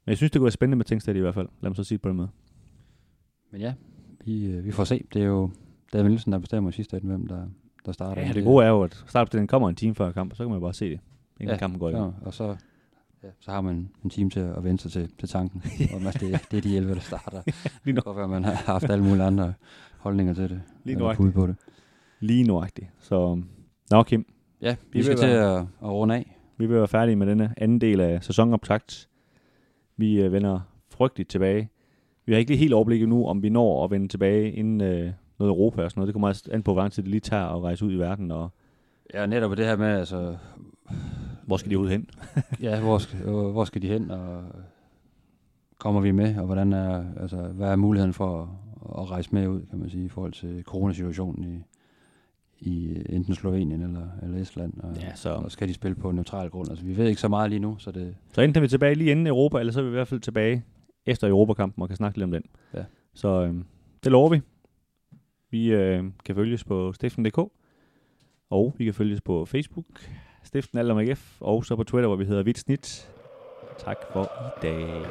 jeg synes, det kunne være spændende med Tengstedt i hvert fald. Lad mig så sige på den måde. Men ja, vi, øh, vi får se. Det er jo David Nielsen, der bestemmer i sidste ende, hvem der, der starter. Ja, det gode er jo, at startopstillingen kommer en time før kamp, og så kan man bare se det, inden Ja, kampen går i gang. Ja, og så, ja, så har man en time til at vende sig til, til tanken, om at det, det er de 11, der starter. Lige være, at man har haft alle mulige andre holdninger til det. Lige nøjagtigt. på det. Lige nuagtigt. Så, nå Kim, Ja, vi Vi skal til at, at runde af. vi vil være færdige med denne anden del af sæsonoptakt. Vi øh, vender frygteligt tilbage. Vi har ikke lige helt overblik nu, om vi når at vende tilbage inden øh, noget Europa og sådan noget. Det kommer altså an på, hvor lang tid det lige tager at rejse ud i verden, og Ja, netop det her med, altså, hvor skal de ud hen? ja, hvor skal, hvor skal de hen, og kommer vi med, og hvordan er, altså, hvad er muligheden for at, at rejse med ud, kan man sige, i forhold til coronasituationen i, i enten Slovenien eller, eller Estland, og, Ja, så- og skal de spille på neutral grund. Altså, vi ved ikke så meget lige nu, så det, Så enten er vi tilbage lige inden Europa, eller så er vi i hvert fald tilbage efter Europakampen og kan snakke lidt om den. Ja. Så øh, det lover vi. Vi øh, kan følges på stiften.dk, og vi kan følges på Facebook, Stiften Alt om AGF, og så på Twitter, hvor vi hedder Vitsnit. Tak for i dag.